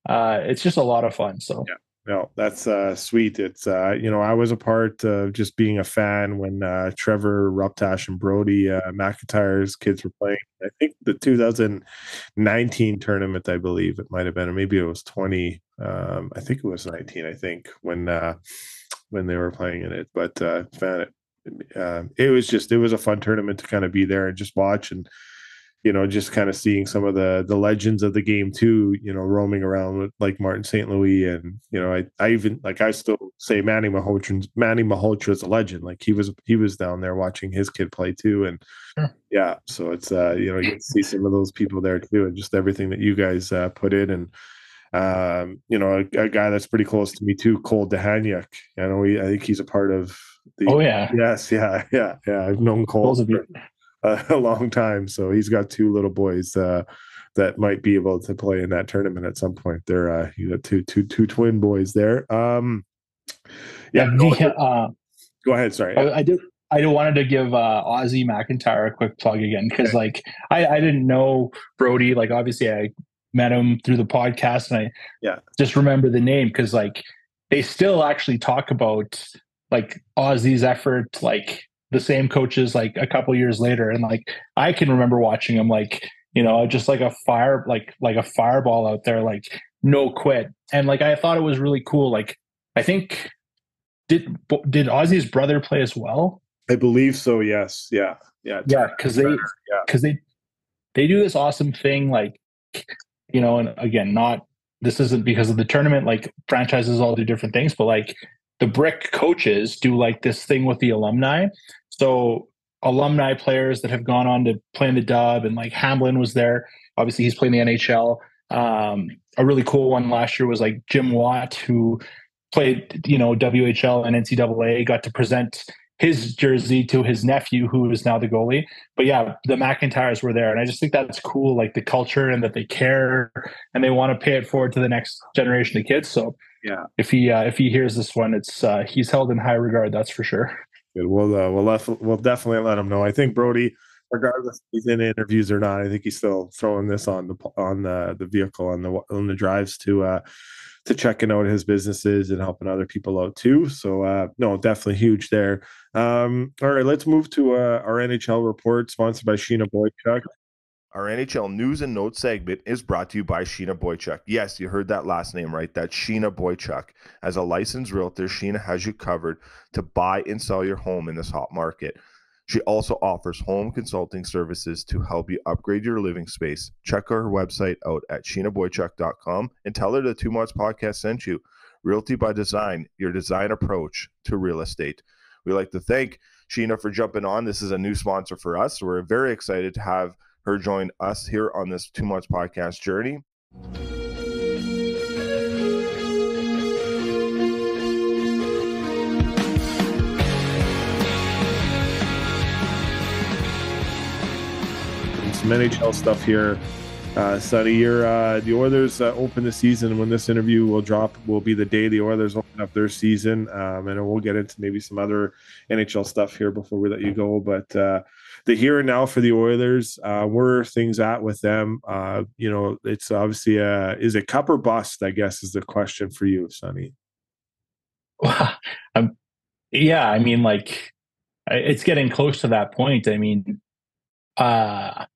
uh, it's just a lot of fun. So yeah. No, that's uh, sweet. It's uh, you know I was a part of just being a fan when uh, Trevor Ruptash and Brody uh, McIntyre's kids were playing. I think the 2019 tournament, I believe it might have been, or maybe it was 20. Um, I think it was 19. I think when uh, when they were playing in it, but uh, fan it. Uh, it was just it was a fun tournament to kind of be there and just watch and you know, just kind of seeing some of the the legends of the game too, you know, roaming around with like Martin St. Louis and you know, I I even like I still say Manny Malhotra Manny Malhotra is a legend. Like he was he was down there watching his kid play too. And sure. yeah, so it's uh, you know, you see some of those people there too, and just everything that you guys uh, put in and um, you know, a, a, guy that's pretty close to me too, Cole Dehaniuk. I know he, I think he's a part of the. Oh yeah. Yes. Yeah. *laughs* Yeah. Yeah. I've known Cole. A, *laughs* long time. So he's got two little boys uh, that might be able to play in that tournament at some point. They're uh, you got two two two twin boys there. Um, yeah, go, ahead. Uh, go ahead. Sorry, I, I did. I wanted to give uh, Ozzy McIntyre a quick plug again because, okay. like, I, I didn't know Brody. Like, obviously, I met him through the podcast, and I yeah just remember the name because, like, they still actually talk about like Ozzy's effort, like the same coaches like a couple years later and like i can remember watching them like you know just like a fire like like a fireball out there like no quit. And like i thought it was really cool like i think did did ozzy's brother play as well? I believe so yes. Yeah. Yeah. Yeah because they because yeah. they they do this awesome thing like you know and again not this isn't because of the tournament like franchises all do different things but like the brick coaches do like this thing with the alumni. So alumni players that have gone on to play in the dub and like Hamlin was there. Obviously he's playing the NHL. Um, a really cool one last year was like Jim Watt, who played, you know, WHL and NCAA, got to present his jersey to his nephew, who is now the goalie. But yeah, the McIntyres were there, and I just think that's cool, like the culture and that they care and they want to pay it forward to the next generation of kids. So yeah, if he uh, if he hears this one, it's uh, he's held in high regard. That's for sure. Good. We'll uh, we'll lef- we'll definitely let him know. I think Brody, regardless if he's in interviews or not, I think he's still throwing this on the on the the vehicle on the on the drives to uh to checking out his businesses and helping other people out too. So uh no, definitely huge there. Um all right, let's move to uh, our NHL report sponsored by Sheena Boychuk. Our NHL news and notes segment is brought to you by Sheena Boychuk. Yes, you heard that last name right. That's Sheena Boychuk. As a licensed realtor, Sheena has you covered to buy and sell your home in this hot market. She also offers home consulting services to help you upgrade your living space. Check her website out at sheenaboychuk.com and tell her the Two Mutts podcast sent you. Realty by Design, your design approach to real estate. We like to thank Sheena for jumping on. This is a new sponsor for us. We're very excited to have her join us here on this Two Mutts podcast journey. Some NHL stuff here. Uh, Sonny, you're, uh, the Oilers uh, open the season. When this interview will drop, will be the day the Oilers open up their season, um, and we'll get into maybe some other NHL stuff here before we let you go. But uh, the here and now for the Oilers, uh, where things at with them? Uh, you know, it's obviously a, is it cup or bust? I guess is the question for you, Sonny. Well, *laughs* um, yeah, I mean, like it's getting close to that point. I mean, uh,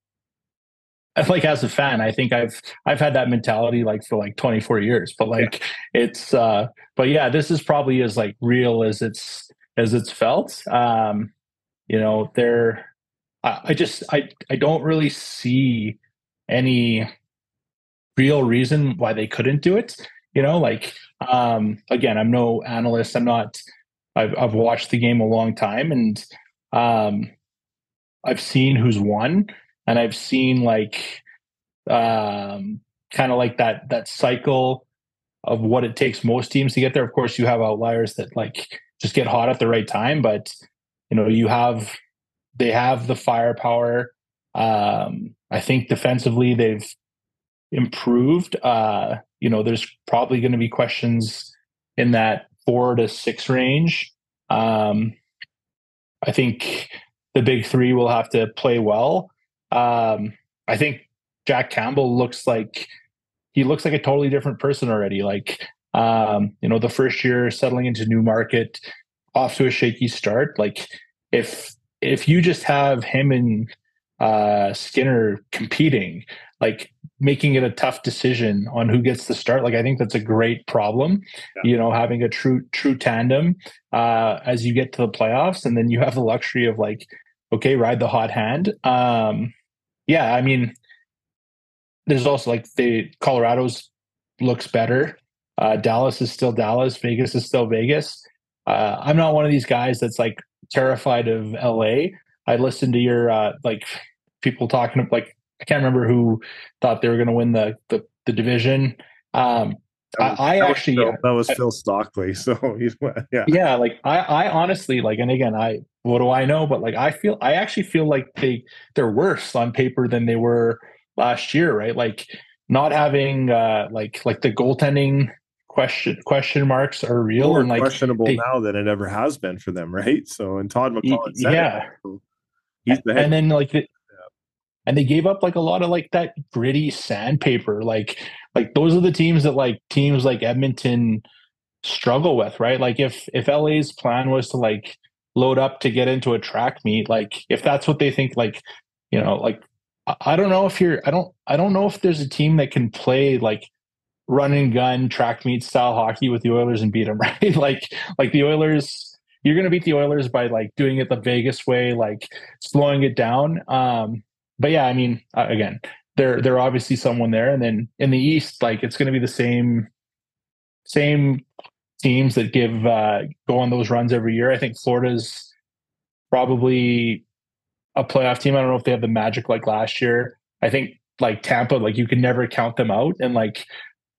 like as a fan, I think I've I've had that mentality like for like 24 years. But like yeah. it's uh but yeah, this is probably as like real as it's as it's felt. Um, you know, they're I, I just I I don't really see any real reason why they couldn't do it. You know, like um, again, I'm no analyst. I'm not. I've I've watched the game a long time, and um, I've seen who's won, and I've seen like um, kind of like that that cycle of what it takes most teams to get there. Of course, you have outliers that like just get hot at the right time, but you know you have they have the firepower. Um, I think defensively they've improved. Uh, you know, there's probably going to be questions in that four to six range. Um, I think the big three will have to play well. Um, I think Jack Campbell looks like he looks like a totally different person already. Like, um, you know, the first year settling into new market, off to a shaky start. Like, if if you just have him and uh, Skinner competing, like making it a tough decision on who gets the start, like I think that's a great problem. Yeah. You know, having a true true tandem uh, as you get to the playoffs, and then you have the luxury of like, okay, ride the hot hand. Um, yeah, I mean, there's also like the Colorado's looks better. Uh, Dallas is still Dallas. Vegas is still Vegas. Uh, I'm not one of these guys that's like terrified of LA. I listened to your uh, like people talking like I can't remember who thought they were going to win the, the, the division. Um, I, I actually Phil, that was Phil Stockley. *laughs* So he's yeah yeah like I I honestly like and again I what do I know but like I feel I actually feel like they they're worse on paper than they were last year right like not having uh like like the goaltending question question marks are real More and like questionable they, now than it ever has been for them, *laughs* right? So and Todd McLellan yeah, it, he's the head. and then like the, and they gave up like a lot of like that gritty sandpaper, like like those are the teams that like teams like Edmonton struggle with, right? Like if if LA's plan was to like load up to get into a track meet, like if that's what they think, like you know, like I don't know if you're I don't I don't know if there's a team that can play like run and gun track meet style hockey with the Oilers and beat them, *laughs* right? like like the Oilers, you're going to beat the Oilers by like doing it the Vegas way, like slowing it down. Um, but yeah, I mean, uh, again, they're they're obviously someone there, and then in the East, like it's going to be the same same teams that give uh, go on those runs every year. I think Florida's probably a playoff team. I don't know if they have the magic like last year. I think like Tampa, like you can never count them out. And like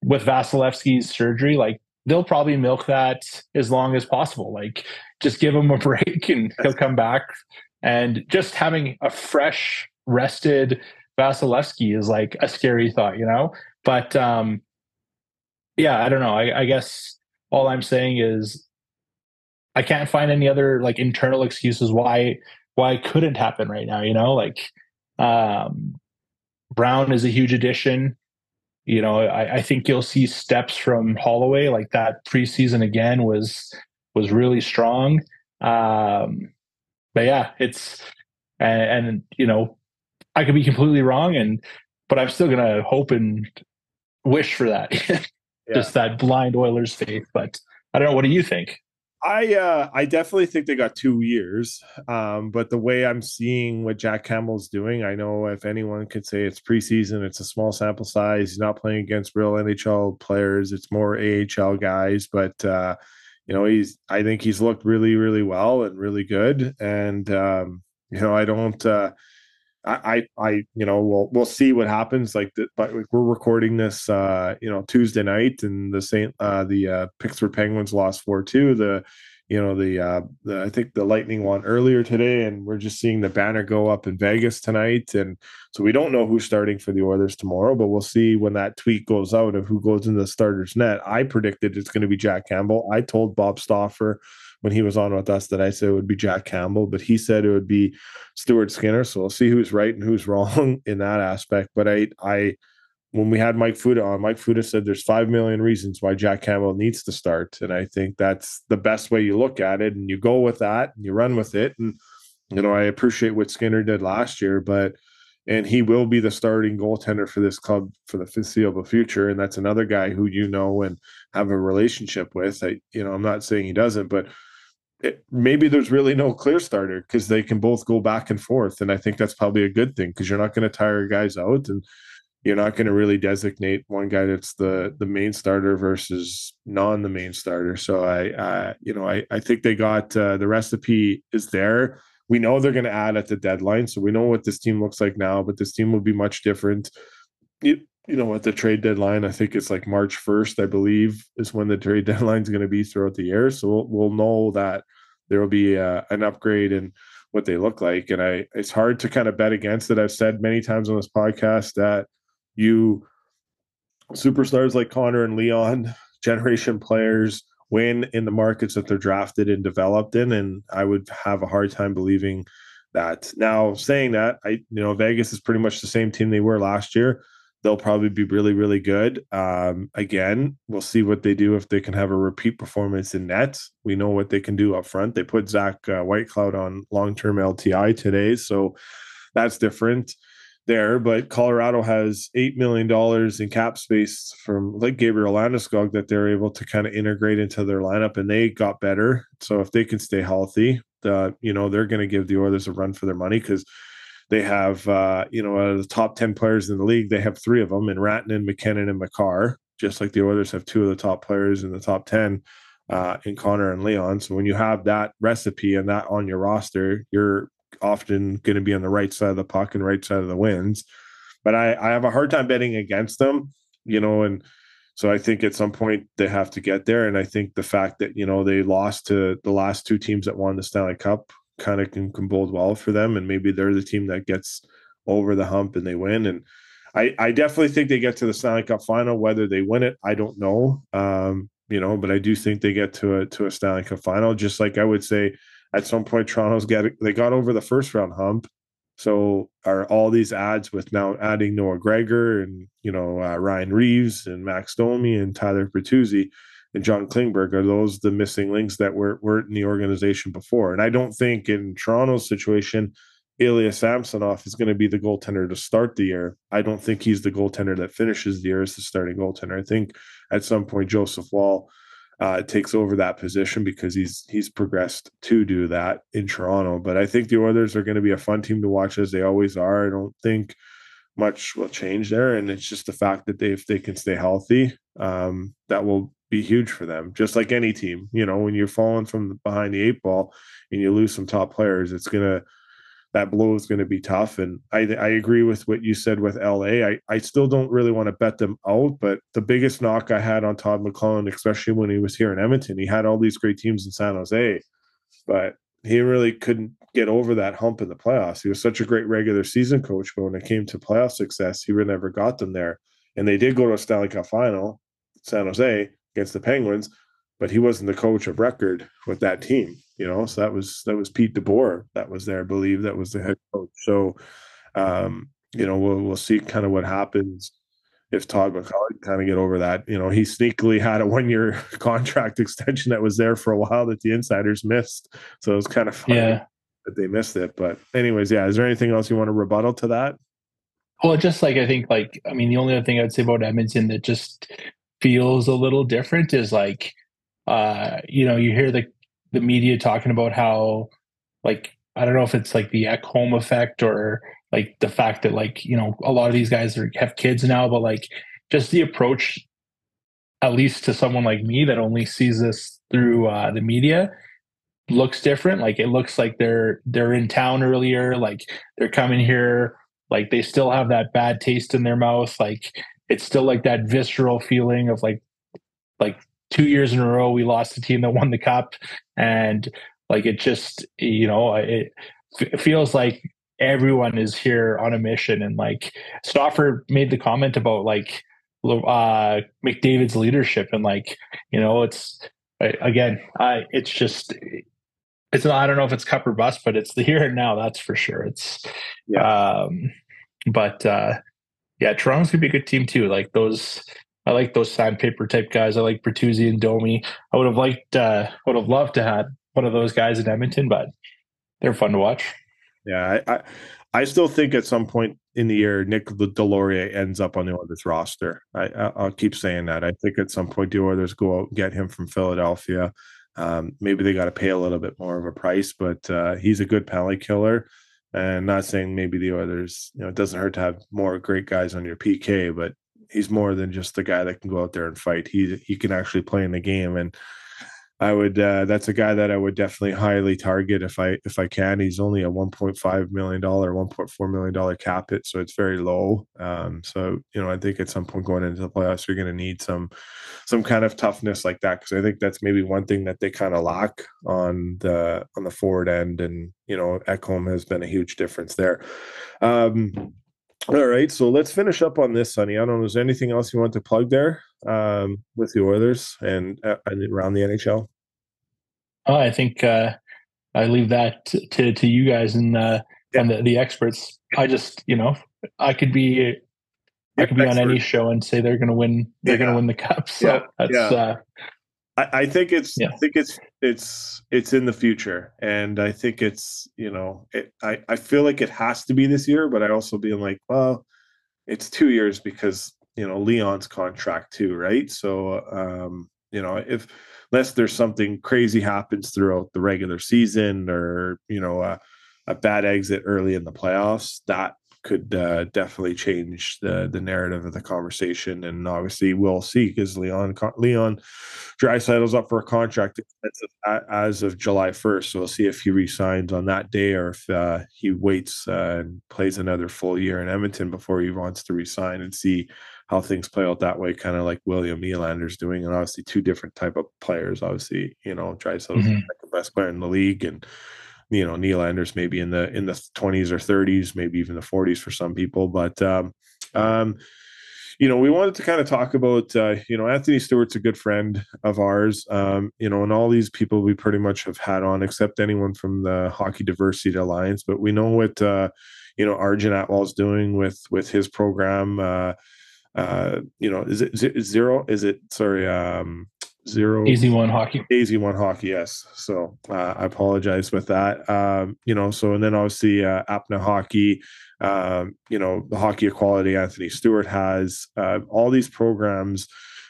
with Vasilevskiy's surgery, like they'll probably milk that as long as possible. Like just give him a *laughs* break and he'll come back. And just having a fresh, rested Vasilevskiy is like a scary thought, you know? But um yeah, I don't know. I, I guess all I'm saying is I can't find any other like internal excuses why why it couldn't happen right now, you know? Like um Brown is a huge addition. You know, I, I think you'll see steps from Holloway. Like that preseason again was was really strong. Um, but yeah, it's and, and you know, I could be completely wrong, and but I'm still gonna hope and wish for that. *laughs* Just that blind Oilers faith. But I don't know. What do you think? I uh, I definitely think they got two years. Um, but the way I'm seeing what Jack Campbell's doing, I know if anyone could say it's preseason, it's a small sample size. He's not playing against real NHL players. It's more AHL guys. But uh, you know, he's I think he's looked really, really well and really good. And um, you know, I don't. Uh, I, I, you know, we'll we'll see what happens. Like, the, but we're recording this, uh, you know, Tuesday night, and the Saint, uh, the uh, Pittsburgh Penguins lost four two. The, you know, the, uh, the I think the Lightning won earlier today, and we're just seeing the banner go up in Vegas tonight, and so we don't know who's starting for the Oilers tomorrow, but we'll see when that tweet goes out of who goes in the starters net. I predicted it's going to be Jack Campbell. I told Bob Stauffer when he was on with us that I said it would be Jack Campbell, but he said it would be Stuart Skinner. So we'll see who's right and who's *laughs* wrong in that aspect. But I, I, when we had Mike Futa on, Mike Futa said there's five million reasons why Jack Campbell needs to start, and I think that's the best way you look at it, and you go with that, and you run with it, and you know mm-hmm. I appreciate what Skinner did last year, but and he will be the starting goaltender for this club for the foreseeable future. And that's another guy who you know and have a relationship with. I, you know, I'm not saying he doesn't, but it, maybe there's really no clear starter because they can both go back and forth, and I think that's probably a good thing because you're not going to tire guys out, and you're not going to really designate one guy that's the the main starter versus non the main starter. So I, I you know, I I think they got uh, the recipe is there. We know they're going to add at the deadline, so we know what this team looks like now, but this team will be much different. You, you know, at the trade deadline, I think it's like March 1st, I believe, is when the trade *laughs* deadline is going to be throughout the year. So we'll, we'll know that there will be uh, an upgrade in what they look like. And I, it's hard to kind of bet against it. I've said many times on this podcast that you superstars like Connor and Leon, *laughs* generation players, win in the markets that they're drafted and developed in. And I would have a hard time believing that. Now, saying that, I you know Vegas is pretty much the same team they were last year they'll probably be really, really good. Um, again, we'll see what they do if they can have a repeat performance in nets. We know what they can do up front. They put Zach uh, Whitecloud on long term LTI today, so that's different there. But Colorado has eight million dollars in cap space from like Gabriel Landeskog that they're able to kind of integrate into their lineup, and they got better. So if they can stay healthy, uh, you know they're going to give the Oilers a run for their money because they have, uh, you know, out of the top 10 players in the league, they have three of them in Rantanen, MacKinnon, and Makar, just like the Oilers have two of the top players in the top 10 uh, in Connor and Leon. So when you have that recipe and that on your roster, you're often going to be on the right side of the puck and right side of the wins. But I, I have a hard time betting against them, you know, and so I think at some point they have to get there. And I think the fact that, you know, they lost to the last two teams that won the Stanley Cup kind of can, can bode well for them, and maybe they're the team that gets over the hump and they win. And I, I definitely think they get to the Stanley Cup final. Whether they win it, I don't know. Um, you know, but I do think they get to a to a Stanley Cup final. Just like I would say, at some point, Toronto's get they got over the first round hump. So are all these ads with now adding Noah Gregor and you know uh, Ryan Reaves and Max Domi and Tyler Bertuzzi and John Klingberg are those the missing links that were weren't in the organization before? And I don't think in Toronto's situation, Ilya Samsonov is going to be the goaltender to start the year. I don't think he's the goaltender that finishes the year as the starting goaltender. I think at some point Joseph Woll uh, takes over that position because he's he's progressed to do that in Toronto. But I think the Oilers are going to be a fun team to watch as they always are. I don't think much will change there, and it's just the fact that they if they can stay healthy, um, that will be huge for them. Just like any team, you know, when you're falling from behind the eight ball and you lose some top players, it's gonna that blow is going to be tough. And I I agree with what you said with LA. I I still don't really want to bet them out, but the biggest knock I had on Todd McLellan, especially when he was here in Edmonton, he had all these great teams in San Jose, but he really couldn't get over that hump in the playoffs. He was such a great regular season coach, but when it came to playoff success, he really never got them there. And they did go to a Stanley Cup final, San Jose against the Penguins, but he wasn't the coach of record with that team, you know. So that was that was Pete DeBoer that was there, I believe that was the head coach. So um, you know, we'll we'll see kind of what happens if Todd McLellan kind of get over that. You know, he sneakily had a one year *laughs* contract extension that was there for a while that the insiders missed. So it was kind of funny Yeah. that they missed it. But anyways, yeah. Is there anything else you want to rebuttal to that? Well, just like I think, like I mean, the only other thing I'd say about Edmonton that just feels a little different is like, uh, you know, you hear the the media talking about how, like, I don't know if it's like the Ekholm effect or like the fact that like you know a lot of these guys are have kids now, but like just the approach, at least to someone like me that only sees this through uh, the media, looks different. Like it looks like they're they're in town earlier, like they're coming here. Like they still have that bad taste in their mouth. Like it's still like that visceral feeling of like like two years in a row we lost the team that won the cup and like it just you know it, it feels like everyone is here on a mission and like Stauffer made the comment about like uh McDavid's leadership and like you know it's again I it's just it's I don't know if it's cup or bust, but it's the here and now. That's for sure. It's Yeah. um, but uh, yeah, Toronto's gonna be a good team too. Like those, I like those sandpaper type guys. I like Bertuzzi and Domi. I would have liked, uh, would have loved to have one of those guys in Edmonton, but they're fun to watch. Yeah, I, I, I still think at some point in the year, Nick Deslauriers ends up on the Oilers roster. I, I, I'll keep saying that. I think at some point the Oilers go out and get him from Philadelphia. Um, maybe they got to pay a little bit more of a price, but uh, he's a good penalty killer. And not saying maybe the Oilers, you know, it doesn't hurt to have more great guys on your PK, but he's more than just the guy that can go out there and fight. He he can actually play in the game, and I would uh, that's a guy that I would definitely highly target if I if I can. He's only a 1.5 million dollar, 1.4 million dollar cap hit, so it's very low. Um, so you know, I think at some point going into the playoffs, you're going to need some some kind of toughness like that because I think that's maybe one thing that they kind of lack on the on the forward end, and you know, Ekholm has been a huge difference there. Um, all right, so let's finish up on this, Sonny. I don't know. Is there anything else you want to plug there um, with the Oilers and, uh, and around the NHL? Oh, I think uh, I leave that to, to, to you guys and uh, Yeah. and the, the experts. I just you know I could be I could be on any show and say they're going to win. They're going to win the cup. *laughs* So Yeah. that's Yeah. uh, I, I think it's Yeah. I think it's it's it's in the future, and I think it's you know it, I I feel like it has to be this year, but I also being like, well, it's two years because you know Leon's contract too, right? So um, you know if unless there's something crazy happens throughout the regular season or you know a, a bad exit early in the playoffs, that could uh, definitely change the the narrative of the conversation. And obviously, we'll see because Leon Leon Draisaitl's up for a contract as- as of July 1st. So we'll see if he resigns on that day or if uh, he waits uh, and plays another full year in Edmonton before he wants to resign and see how things play out that way, kind of like William Nylander's doing. And obviously, two different type of players. Obviously, you know, Draisaitl's Mhm. the best player in the league, and you know, Nylander's maybe in the in the 20s or 30s, maybe even the 40s for some people. But um, um, you know, we wanted to kind of talk about, uh, you know, Anthony Stewart's a good friend of ours, um, you know, and all these people we pretty much have had on, except anyone from the Hockey Diversity Alliance. But we know what, uh, you know, Arjun Atwal's doing with with his program. Uh, uh, you know, is it zero? Is it sorry? Um, zero AZ1 hockey. AZ1 hockey, yes. So uh, I apologize with that. Um, you know, so and then obviously uh, Apna hockey, um, you know, the hockey equality Anthony Stewart has uh, all these programs.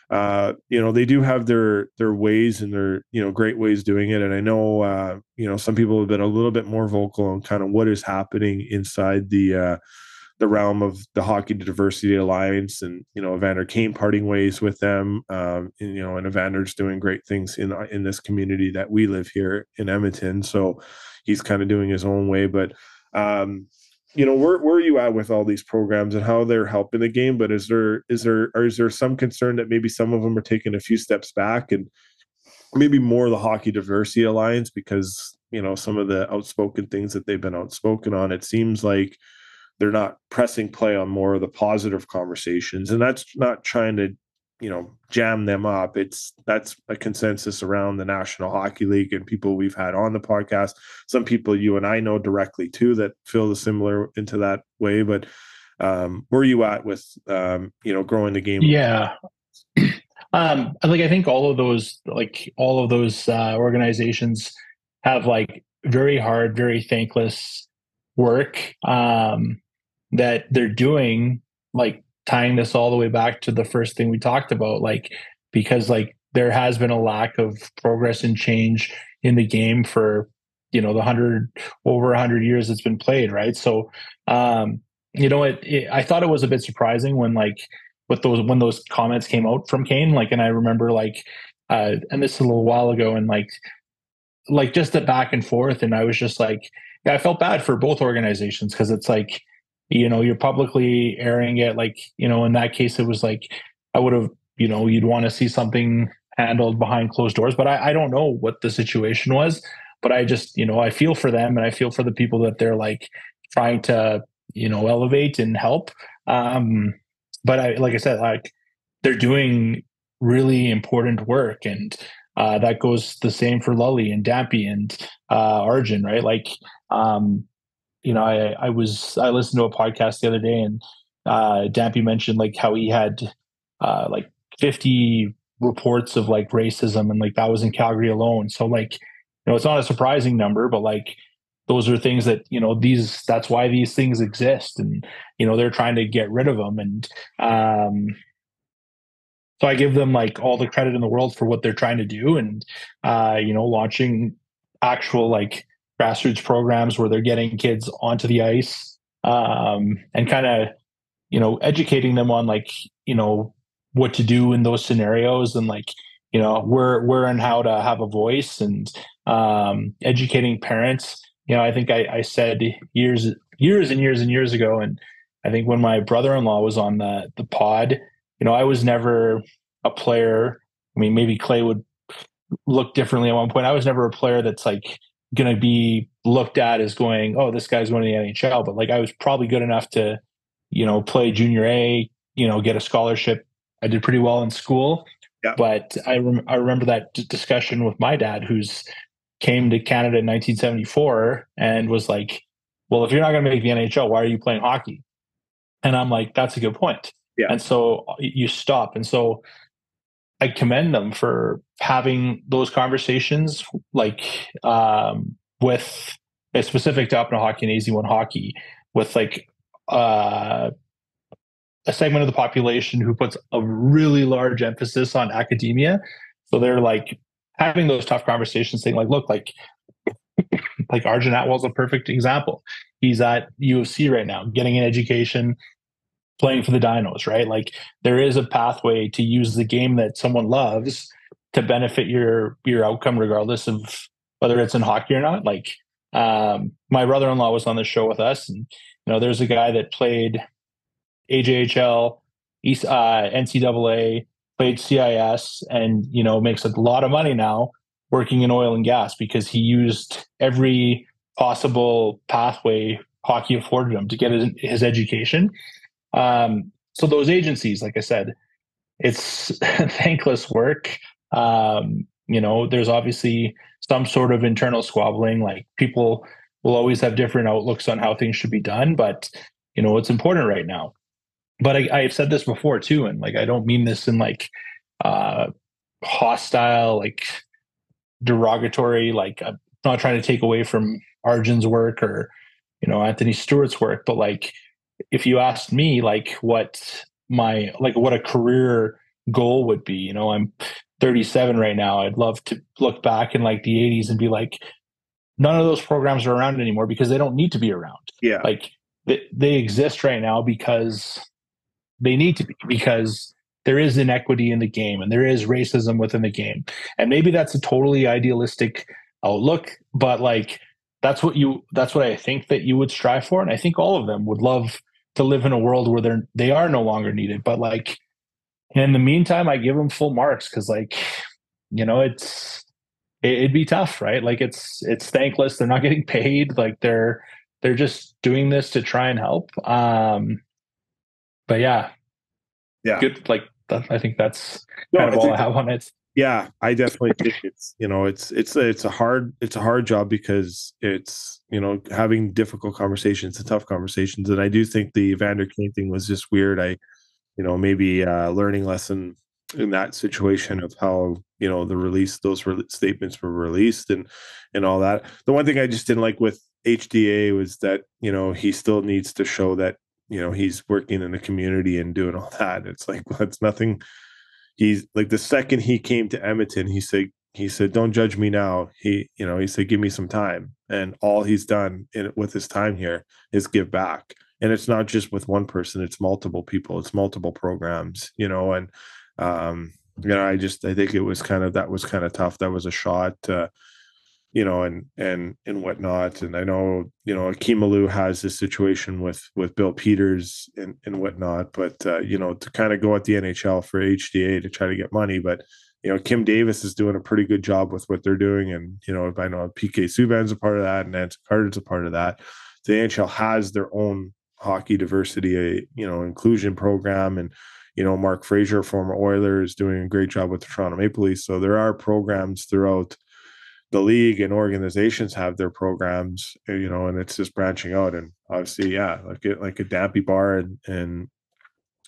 Uh, you know, they do have their their ways and their you know great ways doing it. And I know uh, you know some people have been a little bit more vocal on kind of what is happening inside the uh, the realm of the Hockey Diversity Alliance, and you know Evander Kane parting ways with them. Um, and, you know, and Evander's doing great things in in this community that we live here in Edmonton. So he's kind of doing his own way. But Um, you know, where where are you at with all these programs and how they're helping the game? But is there is there or is there some concern that maybe some of them are taking a few steps back and maybe more the Hockey Diversity Alliance because you know some of the outspoken things that they've been outspoken on. It seems like they're not pressing play on more of the positive conversations, and that's not trying to you know jam them up. It's that's a consensus around the national hockey league and people we've had on the podcast. Some people you and i know directly too that feel the similar into that way but um where are you at with um you know growing the game yeah. *clears throat* Um like i think all of those like all of those uh organizations have like very hard very thankless work. Um that they're doing like tying this all the way back to the first thing we talked about like because like there has been a lack of progress and change in the game for you know the 100 over 100 years it's been played right? So um you know it, it, i thought it was a bit surprising when like with those when those comments came out from kane like and i remember like uh and this is a little while ago and like like just the back and forth and i was just like yeah, i felt bad for both organizations because it's like you know you're publicly airing it like you know in that case it was like i would have you know you'd want to see something handled behind closed doors but I, I don't know what the situation was but i just you know i feel for them and i feel for the people that they're like trying to you know elevate and help um but i like i said like they're doing really important work and uh, that goes the same for Lully and Dampy and uh, Arjun, right? Like, um, you know, I, I was I listened to a podcast the other day and uh Dampy mentioned like how he had uh like 50 reports of like racism and like that was in Calgary alone. So like, you know, it's not a surprising number, but like those are things that, you know, these that's why these things exist and you know, they're trying to get rid of them and um so I give them like all the credit in the world for what they're trying to do and uh you know, launching actual like grassroots programs where they're getting kids onto the ice um, and kind of you know educating them on like you know what to do in those scenarios and like you know where where and how to have a voice and um, educating parents. You know i think I, I said years years and years and years ago and i think when my brother-in-law was on the the pod you know i was never a player. I mean maybe clay would look differently at one point. I was never a player that's like going to be looked at as going, oh, this guy's going to the NHL. But like I was probably good enough to, you know, play junior A, you know, get a scholarship. I did pretty well in school. Yeah. But I, rem- I remember that d- discussion with my dad, who's came to Canada in 1974 and was like, well, if you're not going to make the NHL, why are you playing hockey? And I'm like, that's a good point. Yeah. And so you stop. And so I commend them for having those conversations, like um, with a specific to Apna Hockey and AZ1 Hockey, with like uh, a segment of the population who puts a really large emphasis on academia. So they're like having those tough conversations, saying like, look, like *coughs* like Arjun Atwell's a perfect example. He's at U of C right now, getting an education, playing for the Dinos, right? Like there is a pathway to use the game that someone loves to benefit your your outcome, regardless of whether it's in hockey or not. Like um, my brother-in-law was on the show with us, and you know, there's a guy that played AJHL, East, uh, NCAA, played CIS, and you know makes a lot of money now working in oil and gas because he used every possible pathway hockey afforded him to get his, his education um, so those agencies, like I said, it's *laughs* thankless work. Um, you know, there's obviously some sort of internal squabbling. Like people will always have different outlooks on how things should be done, but you know, it's important right now. But I, I've said this before too, and like I don't mean this in like uh, hostile, like derogatory. Like I'm not trying to take away from Arjun's work or you know Anthony Stewart's work, but like if you asked me like what my like what a career goal would be, you know, I'm 37 right now. I'd love to look back in like the 80s and be like, none of those programs are around anymore because they don't need to be around. Yeah. Like they, they exist right now because they need to be because there is inequity in the game and there is racism within the game. And maybe that's a totally idealistic outlook, but like that's what you that's what I think that you would strive for, and I think all of them would love to live in a world where they're they are no longer needed. But like in the meantime, I give them full marks because like you know it's it, would be tough, right? Like it's it's thankless. They're not *laughs* getting paid. Like they're they're just doing this to try and help. Um, but yeah, yeah, good. Like I think that's kind no, of all I have on it. Yeah, I definitely think it's you know it's it's it's a hard it's a hard job because it's you know having difficult conversations and tough conversations, and I do think the Evander thing was just weird. I you know maybe uh, learning lesson in that situation of how you know the release those re- statements were released and and all that. The one thing I just didn't like with HDA was that you know he still needs to show that you know he's working in the community and doing all *laughs* that. It's like that's nothing. He's like the second he came to Edmonton, he said he said, "Don't judge me now." He you know he said, "Give me some time," and all he's done in, with his time here is give back. And it's not just with one person; it's multiple people, it's multiple programs, you know. And um, you know, I just I think it was kind of that was kind of tough. That was a shot. Uh, you know, and and and whatnot. And I know, you know, Akim Aliu has this situation with with Bill Peters and and whatnot. But uh, you know, to kind of go at the NHL for HDA to try to get money, but you know, Kim Davis is doing a pretty good job with what they're doing, and you know, if I know PK Subban's a part of that, and Nancy Carter's a part of that. The NHL has their own hockey diversity, uh, you know, inclusion program, and you know, Mark Fraser, former Oiler, is doing a great job with the Toronto Maple Leafs. So there are programs throughout the league and organizations have their programs, uh, you know, and it's just branching out. And obviously, yeah, like it, like a Dampy Brar and and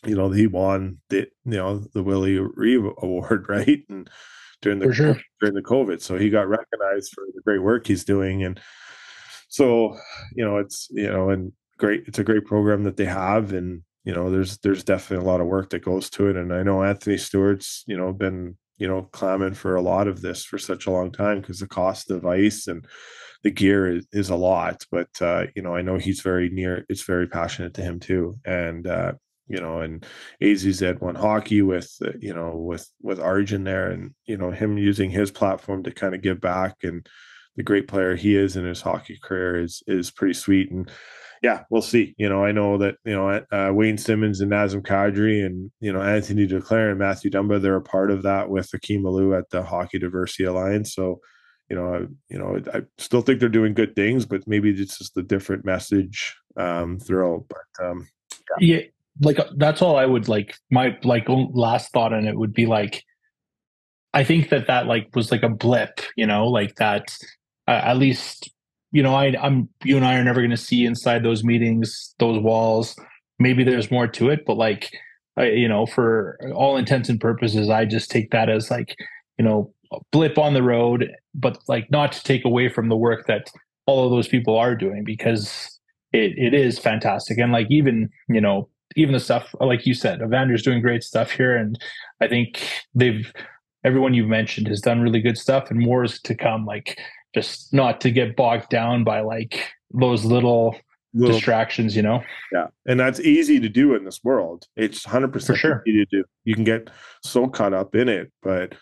you know he won the you know the Willie O'Ree Award, *laughs* right? And during the sure. during the COVID, so he got recognized for the great work he's doing, and so you know it's you know and great, it's a great program that they have, and you know there's there's definitely a lot of work that goes to it, and I know Anthony Stewart's you know been you know clamming for a lot of this for such a long time because the cost of ice and the gear is, is a lot but uh, you know i know he's very near it's very passionate to him too and uh, you know and AZ1 hockey with uh, you know with with arjun there and you know him using his platform to kind of give back and the great player he is in his hockey career is is pretty sweet and yeah, we'll see. You know, I know that you know uh, Wayne Simmonds and Nazem Kadri and you know Anthony Duclair and Mathew Dumba they're a part of that with Akim Aliu at the Hockey Diversity Alliance. So, you know, I, you know, I still think they're doing good things, but maybe it's just a different message um, throughout. But um, yeah. yeah, like uh, that's all I would like. My like last thought on it would be like, I think that that like was like a blip. You know, like that. Uh, at least you know, I, I'm you and I are never going to see inside those meetings, those walls. Maybe there's more to it, but like, I, you know, for all intents and purposes, I just take that as like, you know, blip on the road, but like not to take away from the work that all of those people are doing because it, it is fantastic. And like even, you know, even the stuff like you said, Evander's doing great stuff here. And I think they've everyone you've mentioned has done really good stuff and more is to come. Like just not to get bogged down by like those little, little distractions, you know? Yeah. And that's easy to do in this world. It's 100% For sure. easy to do. You can get so caught up in it, but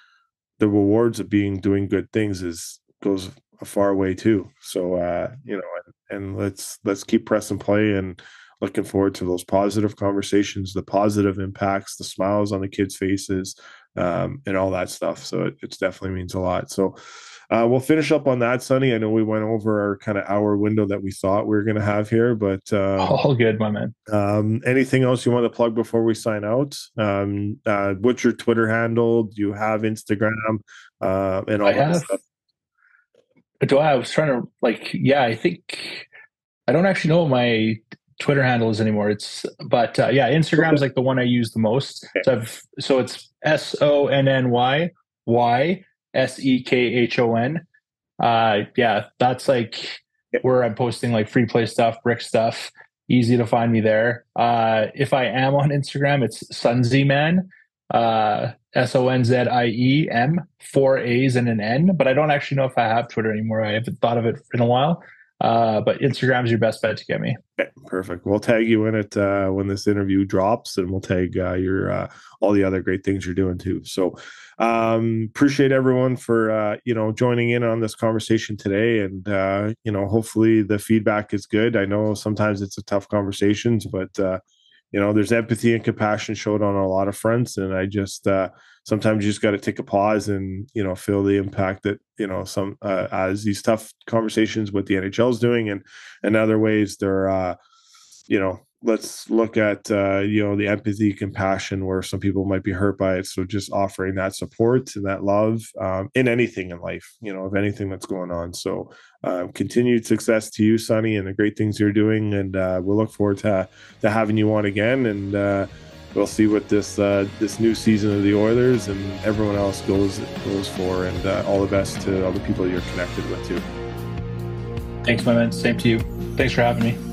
the rewards of being doing good things is goes a far way too. So, uh, you know, and, and let's, let's keep press and play and, looking forward to those positive conversations, the positive impacts, the smiles on the kids' faces, um, and all that stuff. So it, it definitely means a lot. So uh, we'll finish up on that, Sonny. I know we went over our kind of hour window that we thought we were going to have here, but uh, *laughs* all good, my man. Um, anything else you want to plug before we sign out? Um, uh, what's your Twitter handle? Do you have Instagram uh, and all I that have, stuff? Do I? I was trying to like, yeah, I think I don't actually know what my Twitter handle is anymore. It's but uh, yeah, Instagram is like the one I use the most. Okay. So I've so it's S O N N Y Y S E K H O N. Uh, yeah, that's like where I'm posting like free play stuff, brick stuff. Easy to find me there. Uh, if I am on Instagram, it's Sonzie Man, uh, S O N Z I E M, four A's and an N. But I don't actually know if I have Twitter anymore. I haven't thought of it in a while. Uh, but Instagram is your best bet to get me. Okay, perfect. We'll tag you in it uh, when this interview drops, and we'll tag uh, your uh, all the other great things you're doing too. So, um, appreciate everyone for uh, you know joining in on this conversation today, and uh, you know hopefully the feedback is good. I know sometimes it's a tough conversations, but you know there's empathy and compassion showed on a lot of fronts, and I just sometimes you just got to take a pause and you know feel the impact that you know some uh, as these tough conversations with the NHL is doing, and and other ways they're uh, you know let's look at uh, you know the empathy compassion where some people might be hurt by it. So just offering that support and that love um, in anything in life you know of anything that's going on. So um, continued success to you sonny and the great things you're doing. And uh, we'll look forward to, to having you on again. And uh, we'll see what this uh, this new season of the oilers and everyone else goes goes for and uh, all the best to all the people you're connected with too. Thanks my man. Same to you. Thanks for having me